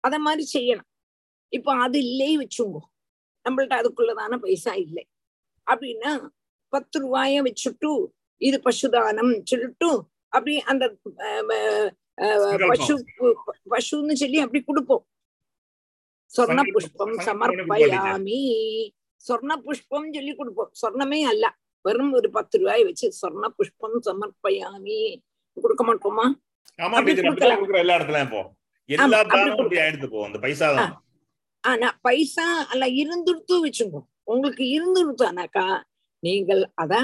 அத மாதிரி செய்யணும். இப்போ அது இல்லையே வச்சுங்கோ நம்மள்ட்ட அதுக்குள்ளதான பைசா இல்லை. அப்படின்னா பத்து ரூபாய வச்சுட்டு இது பசுதானம் சொல்லிட்டு அப்படி அந்த பசு பசுன்னு சொல்லி அப்படி கொடுப்போம். சொர்ண. புஷ்பம் சமர்ப்பயாமி. சொர்ண புஷ்பம் சொல்லி கொடுப்போம். சொர்ணமே அல்ல. வெறும் ஒரு பத்து ரூபாய் வச்சு சொர்ண புஷ்பம் சமர்ப்பயாமி கொடுக்க மாட்டோமா? எல்லா இடத்துலயும் பைசா தான். ஆனா பைசா அல்ல இருந்துடுத்து வச்சுக்கோ. உங்களுக்கு இருந்துடுத்தானாக்கா நீங்கள் அத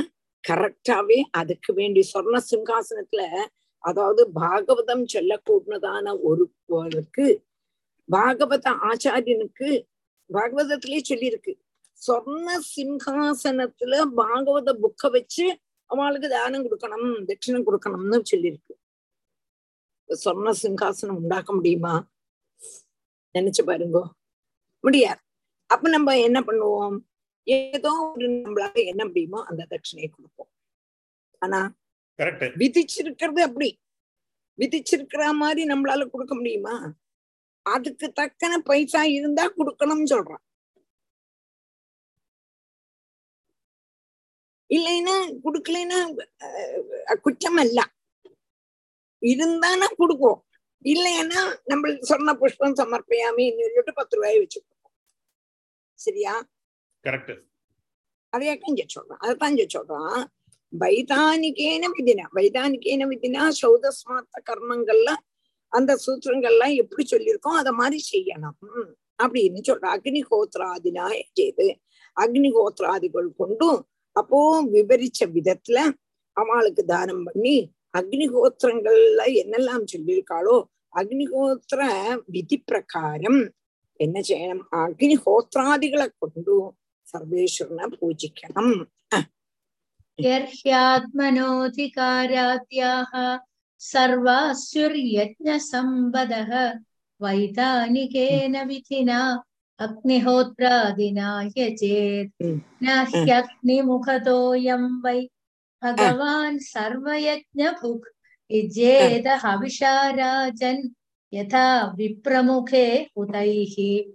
கரெக்டாவே அதுக்கு வேண்டி சொர்ண சிங்காசனத்துல அதாவது பாகவதம் சொல்லக்கூடதான ஒருவருக்கு பாகவத ஆச்சாரியனுக்கு பாகவதத்திலே சொல்லியிருக்கு. சொர்ண சிங்காசனத்துல பாகவத புக்க வச்சு அவளுக்கு தானம் கொடுக்கணும் தட்சிணம் கொடுக்கணும்னு சொல்லியிருக்கு. சொர்ண சிங்காசனம் உண்டாக்க முடியுமா? நினைச்சு பாருங்க. முடியாது. அப்ப நம்ம என்ன பண்ணுவோம்? ஏதோ ஒரு நம்மளால என்ன முடியுமோ அந்த தட்சிணையை கொடுப்போம். ஆனா விதிச்சிருக்கிறது அப்படி. விதிச்சிருக்கிற மாதிரி நம்மளால கொடுக்க முடியுமா? அதுக்கு தக்கன பைசா இருந்தா கொடுக்கணும்னு சொல்றான். இல்லைன்னா கொடுக்கலைன்னா குற்றம் அல்ல. இருந்தானா கொடுப்போம். இல்லைன்னா நம்ம சொன்ன புஷ்பம் சமர்ப்பயாமின்னு சொல்லிட்டு பத்து ரூபாய் வச்சு கொடுப்போம் சரியா? கரெக்ட் அதையா கொஞ்சம் சொல்றான் அதுதான் சொல்றான் வைதானிகேன விதினா வைதானிகேன விதினா சௌதஸ்மாத்த கர்மங்கள்லாம் அந்த சூத்திரங்கள்லாம் எப்படி சொல்லியிருக்கோம் அத மாதிரி செய்யணும் அப்படின்னு சொல்ற அக்னிஹோத்ராதினா செய்து அக்னிஹோத்ராதிகள் கொண்டும் அப்போ விவரிச்ச விதத்துல அவளுக்கு தானம் பண்ணி அக்னிஹோத்திரங்கள்ல என்னெல்லாம் சொல்லியிருக்காளோ அக்னிஹோத்திர விதி பிரகாரம் என்ன செய்யணும் அக்னிஹோத்திராதிகளை கொண்டும் സർവേഷുർണ പൂജിക്കണം യർഹ്യാത്മനോധികാരാദ്യാഹ സർവാസുര്യജ്ഞസമ്പദഃ വൈതാനികേന വിധിനാ അഗ്നിഹോത്രാദിനായ ചേത് നഹ്യഗ്നിമുഖതോയം വൈ ഭഗവാൻ സർവയജ്ഞഭുക് ഇജേത ഹവിഷാരാജൻ യഥാ വിപ്രമുഖേ ഹുതൈഹി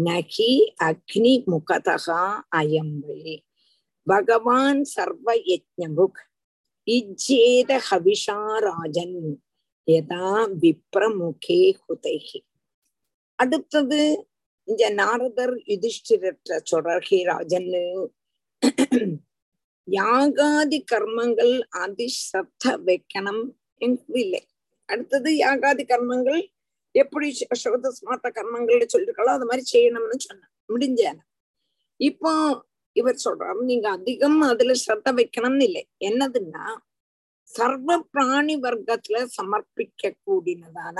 நகி அக்னி முகதகா அயம் வழி பகவான் சர்வ யஜ்ஞபுக் இஜ்ஜேத ஹவிஷாராஜன் யதா விப்ரமுகே ஹுதைகி அடுத்தது இந்த நாரதர் யுதிஷ்டிரற்ற சொல்றகி ராஜன்னு யாகாதி கர்மங்கள் அதிசத்த வைக்கணும் இல்லை அடுத்தது யாகாதி கர்மங்கள் எப்படி ஸ்ரோத ஸ்மார்த்த கர்மங்கள் சொல்லிருக்காளோ அது மாதிரி செய்யணும்னு சொன்னேன். முடிஞ்சேன். இப்போ இவர் சொல்றாரு நீங்க அதிகம் அதுல ஸ்ரத்த வைக்கணும்னு இல்லை. என்னதுன்னா சர்வ பிராணி வர்க்கத்துல சமர்ப்பிக்க கூடினதான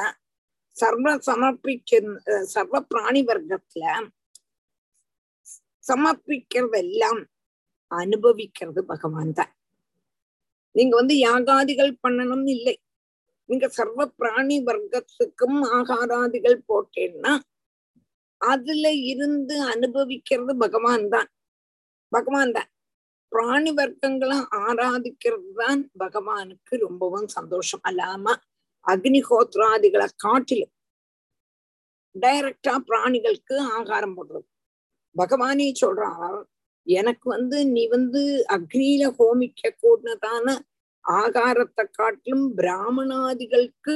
சர்வ சமர்ப்பிக்க சர்வ பிராணி வர்க்கத்துல சமர்ப்பிக்கிறதெல்லாம் அனுபவிக்கிறது பகவான் தான். நீங்க வந்து யாகாதிகள் பண்ணணும்னு இல்லை. நீங்க சர்வ பிராணி வர்க்கத்துக்கும் ஆகாராதிகள் போட்டேன்னா அதுல இருந்து அனுபவிக்கிறது பகவான் தான். பகவான் தான். பிராணி வர்க்கங்களும் ஆராதிக்கிறது தான் பகவானுக்கு ரொம்பவும் சந்தோஷம். அல்லாம அக்னிஹோத்ராதிகளை காட்டிலும் டைரக்டா பிராணிகளுக்கு ஆகாரம் போடுறது. பகவானே சொல்றார் எனக்கு வந்து நீ வந்து அக்னியில ஹோமிக்க கூடதான ஆகாரத்தை காட்டிலும் பிராமணாதிகளுக்கு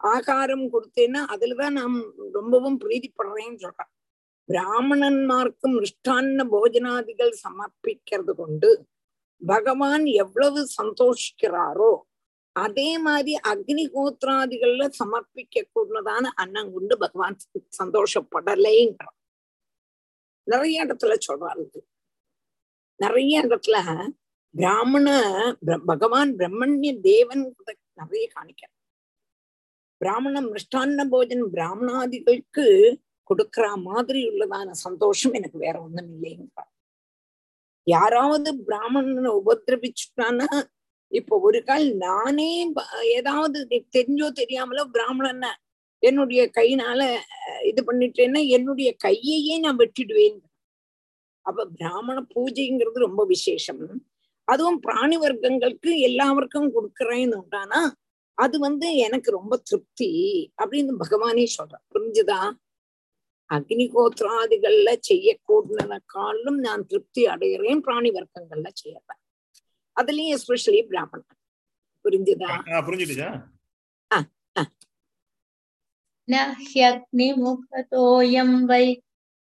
ஆகாரம் கொடுத்தேன்னா அதுலதான் நாம் ரொம்பவும் பிரீதிப்படுறேன்னு சொல்றான் பிராமணன்மார்க்கு மிருஷ்டான்ன போஜனாதிகள் சமர்ப்பிக்கிறது கொண்டு பகவான் எவ்வளவு சந்தோஷிக்கிறாரோ அதே மாதிரி அக்னிகோத்திராதிகள்ல சமர்ப்பிக்க கூடதான அன்னம் கொண்டு பகவான் சந்தோஷப்படலைன்றான் நிறைய இடத்துல சொல்றாரு இது. நிறைய இடத்துல பிராமண பகவான் பிரம்மண்ய தேவன் நிறைய காணிக்கிறார். பிராமண மிருஷ்டான்ன போஜன் பிராமணாதிகளுக்கு கொடுக்கிற மாதிரி உள்ளதான சந்தோஷம் எனக்கு வேற ஒண்ணும் இல்லைங்கிறார். யாராவது பிராமணனை உபதிரவிச்சுட்டான்னா இப்ப ஒரு கால் நானே ஏதாவது தெரிஞ்சோ தெரியாமலோ பிராமணன என்னுடைய கையினால இது பண்ணிட்டேன்னா என்னுடைய கையையே நான் வெட்டிடுவேன். அப்ப பிராமண பூஜைங்கிறது ரொம்ப விசேஷம். அதுவும் பிராணி வர்க்கங்களுக்கு எல்லாருக்கும் கொடுக்கறேன்னு உண்டானா அது வந்து எனக்கு ரொம்ப திருப்தி அப்படின்னு பகவானே சொல்ற புரிஞ்சுதா? அக்னிகோத்திராதிகள்ல செய்யக்கூடன காலும் நான் திருப்தி அடைகிறேன் பிராணி வர்க்கங்கள்ல செய்யறேன் அதுலயும் எஸ்பெஷலி பிராமணன் புரிஞ்சுதா? புரிஞ்சுடுச்சா நஹ்யக்னிமுகதோயம் வை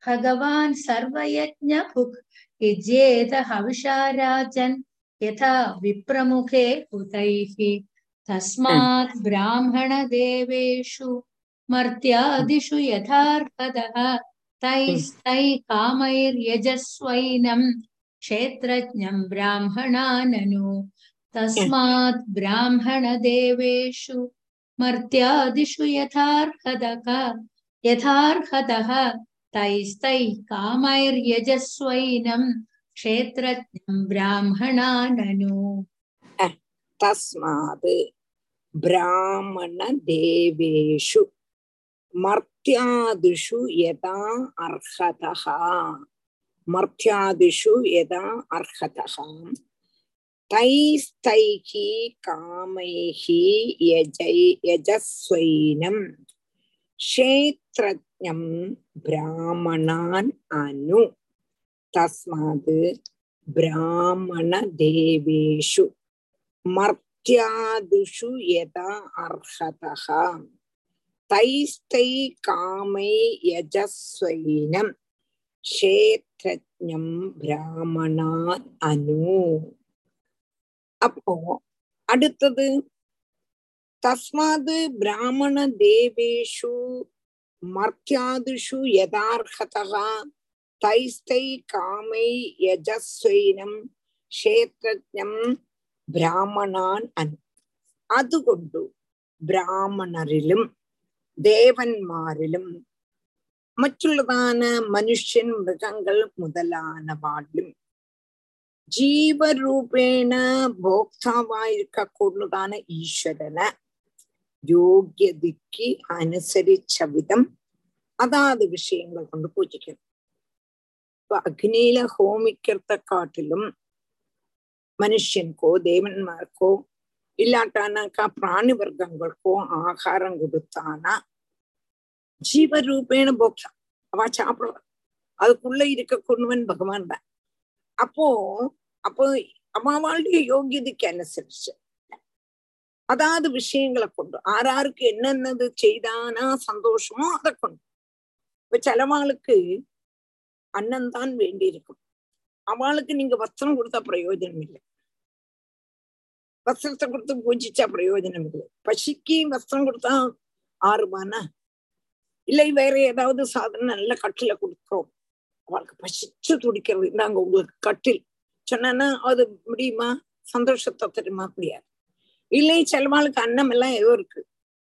பகவான் சர்வயஜ்ஞ புக் இஜேத ஹவிஷாராஜன் यथा विप्रमुखे हुतैः तस्मात् ब्राह्मणदेवेषु मर्त्यादिषु यथार्हतः तैस्तै कामैर्यजस्वैनं क्षेत्रज्ञं ब्राह्मणाननु। तस्मात् ब्राह्मणदेवेषु मर्त्यादिषु यथार्हतः यथार्हतः तैस्तैः कामैर्यजस्वैनं क्षेत्रज्ञं ब्राह्मणाननु तस्मात् ब्राह्मणदेवेषु मर्त्यादिषु यदा अर्हतः मर्त्यादिषु यदा अर्हतः तैस्तैः कामैः यजै यजस्वैनं क्षेत्रज्ञं ब्राह्मणान् अनु தஸ்மாத் பிராமணதேவேஷு மர்த்தியாதிஷு யதா அர்ஹதா தைஸ்தை காமை யஜஸ்வைனம் ஷேத்ரஜம் பிராமணா அனு அப்போ அடுத்தது தஸ்மாது பிராமண தேவேஷு மர்த்தியாதிஷு யதார்ஹதா தைஸ்தை காமை யஜஸ்வைனம் க்ஷேத்ரஜம் பிராமணான் அன் അതുകൊണ്ടു ബ്രാഹ്മണരിലും ദേവന്മാരിലും മറ്റുള്ളതാണ് മനുഷ്യൻ മൃഗങ്ങൾ മുതലാനവാളിലും ஜீவரூபேண போக்தாவாயிருக்கக்கூடியதான ஈஸ்வரனை யோகியதிக்கு அனுசரிச்ச விதம் அதாவது விஷயங்கள் கொண்டு பூஜிக்கணும் இப்ப அக்னியில ஹோமிக்கிறத காட்டிலும் மனுஷனுக்கோ தேவன்மார்க்கோ இல்லாட்டானாக்கா பிராணி வர்க்கங்களுக்கோ ஆகாரம் கொடுத்தானா ஜீவரூபேண போக்தா அவ சாப்பிடுறா அதுக்குள்ள இருக்கக்கூடியவன் பகவான் தான் அப்போ அப்போ அவளுடைய யோகியதைக்கு அனுசரிச்சு அதாவது விஷயங்களை கொண்டு ஆறாருக்கு என்னென்னது செய்தானா சந்தோஷமோ அதை கொண்டு இப்ப சிலவாளுக்கு அண்ணன் தான் வேண்டி இருக்கும் அவளுக்கு நீங்க வஸ்திரம் கொடுத்தா பிரயோஜனம் இல்லை. வஸ்திரத்தை கொடுத்து பூஜிச்சா பிரயோஜனம் இல்லை. பசிக்கு வஸ்திரம் கொடுத்தா ஆறுமானா? இல்லை வேற ஏதாவது சாதனம் நல்ல கட்டில கொடுக்குறோம். அவளுக்கு பசிச்சு துடிக்கிறது. நாங்க உங்களுக்கு கட்டில். சொன்னா அது முடியுமா? சந்தோஷத்தை தருமா? முடியாது. இல்லை சிலவாளுக்கு அன்னம் எல்லாம் ஏதோ இருக்கு.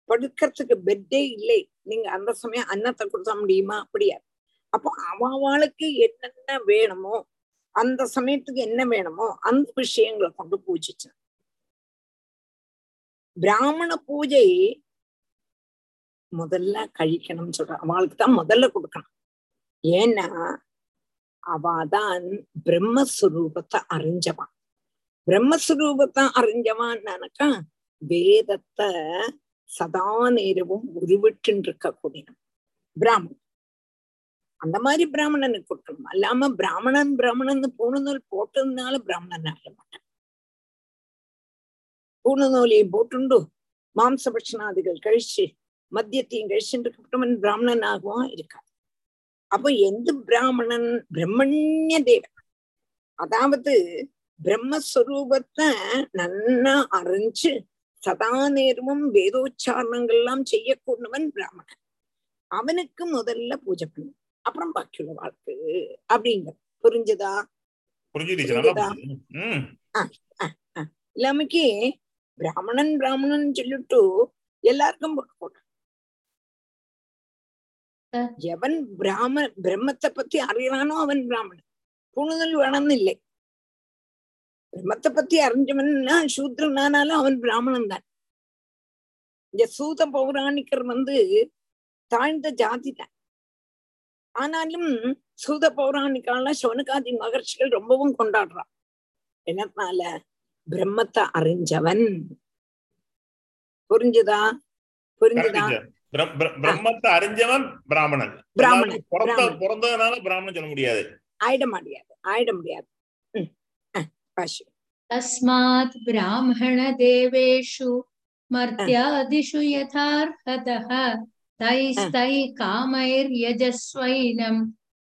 படுக்கிறதுக்கு பெட்டே இல்லை. நீங்க அந்த சமயம் அன்னத்தை கொடுத்தா முடியுமா? முடியாது. அப்போ அவளுக்கு என்னென்ன வேணுமோ அந்த சமயத்துக்கு என்ன வேணுமோ அந்த விஷயங்களை கொண்டு பூஜிச்சு. பிராமண பூஜை முதல்ல கழிக்கணும்னு சொல்ற அவளுக்கு தான் முதல்ல கொடுக்கணும். ஏன்னா அவாதான் பிரம்மஸ்வரூபத்தை அறிஞ்சவான். பிரம்மஸ்வரூபத்தை அறிஞ்சவான்னாக்கா வேதத்தை சதா நேரமும் உருவிட்டு இருக்கக்கூடிய பிராமணன். அந்த மாதிரி பிராமணனுக்கு கொடுக்கணும். அல்லாம பிராமணன் பிராமணன் பூணுநூல் போட்டதுனால பிராமணன் ஆக மாட்டான். பூணுநூலையும் போட்டுண்டு மாம்ச பட்சணாதிகள் கழிச்சு மத்தியத்தையும் கழிச்சுட்டு இருக்கவன் பிராமணன் ஆகவும் இருக்காது அப்போ எந்த பிராமணன்? பிரம்மண்ய தேவன். அதாவது பிரம்மஸ்வரூபத்தை நன்னா அறிஞ்சு சதா நேரமும் வேதோச்சாரணங்கள் எல்லாம் செய்யக்கூடியவன் பிராமணன். அவனுக்கு முதல்ல பூஜை பண்ணும். அப்புறம் பாக்கியுள்ள வாழ்க்கை. அப்படிங்க. புரிஞ்சுதா? இல்லாமக்கி பிராமணன் பிராமணன் சொல்லிட்டு எல்லாருக்கும் போட்டு எவன் பிராம பிரம்மத்தை பத்தி அறியறானோ அவன் பிராமணன். புணுதல் வேணும்னு இல்லை பிரம்மத்தை பத்தி அறிஞ்சவன்னா சூத்ரனானாலும் அவன் பிராமணன் தான். இந்த சூத பௌராணிக்கர் வந்து தாழ்ந்த ஜாதி தான். ஆனாலும் சூத பௌராணிக்கால சோனகாதி மகர்ஷிகள் ரொம்பவும் கொண்டாடுறான். என்னத்தினால பிரம்மத்தை அறிஞ்சவன். புரிஞ்சுதா? புரிஞ்சுதா? பிரம்மத்தை அறிஞ்சவன் பிராமணன். பிராமணன் பிறந்ததுனால பிராமணன் சொல்ல முடியாது. ஆயிட முடியாது ஆயிட முடியாது. தஸ்மாத் பிராமண தேவேஷு மர்த்தியாதிஷு யதார்ஹதः तैस्तैः कामैर्यजस्वैनं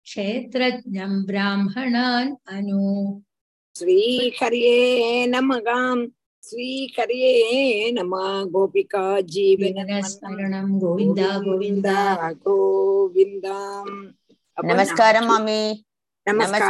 क्षेत्रज्ञं ब्राह्मणान् अनु ஸ்ரீஹரியே நமகாம் ஸ்ரீஹரியே நம கோபிகா ஜீவன स्मरणं गोविन्दा गोविन्दा கோவிந்தாம் அப்ப நமஸ்காரம் நாளைக்கு- மாமி நமஸ்காரம்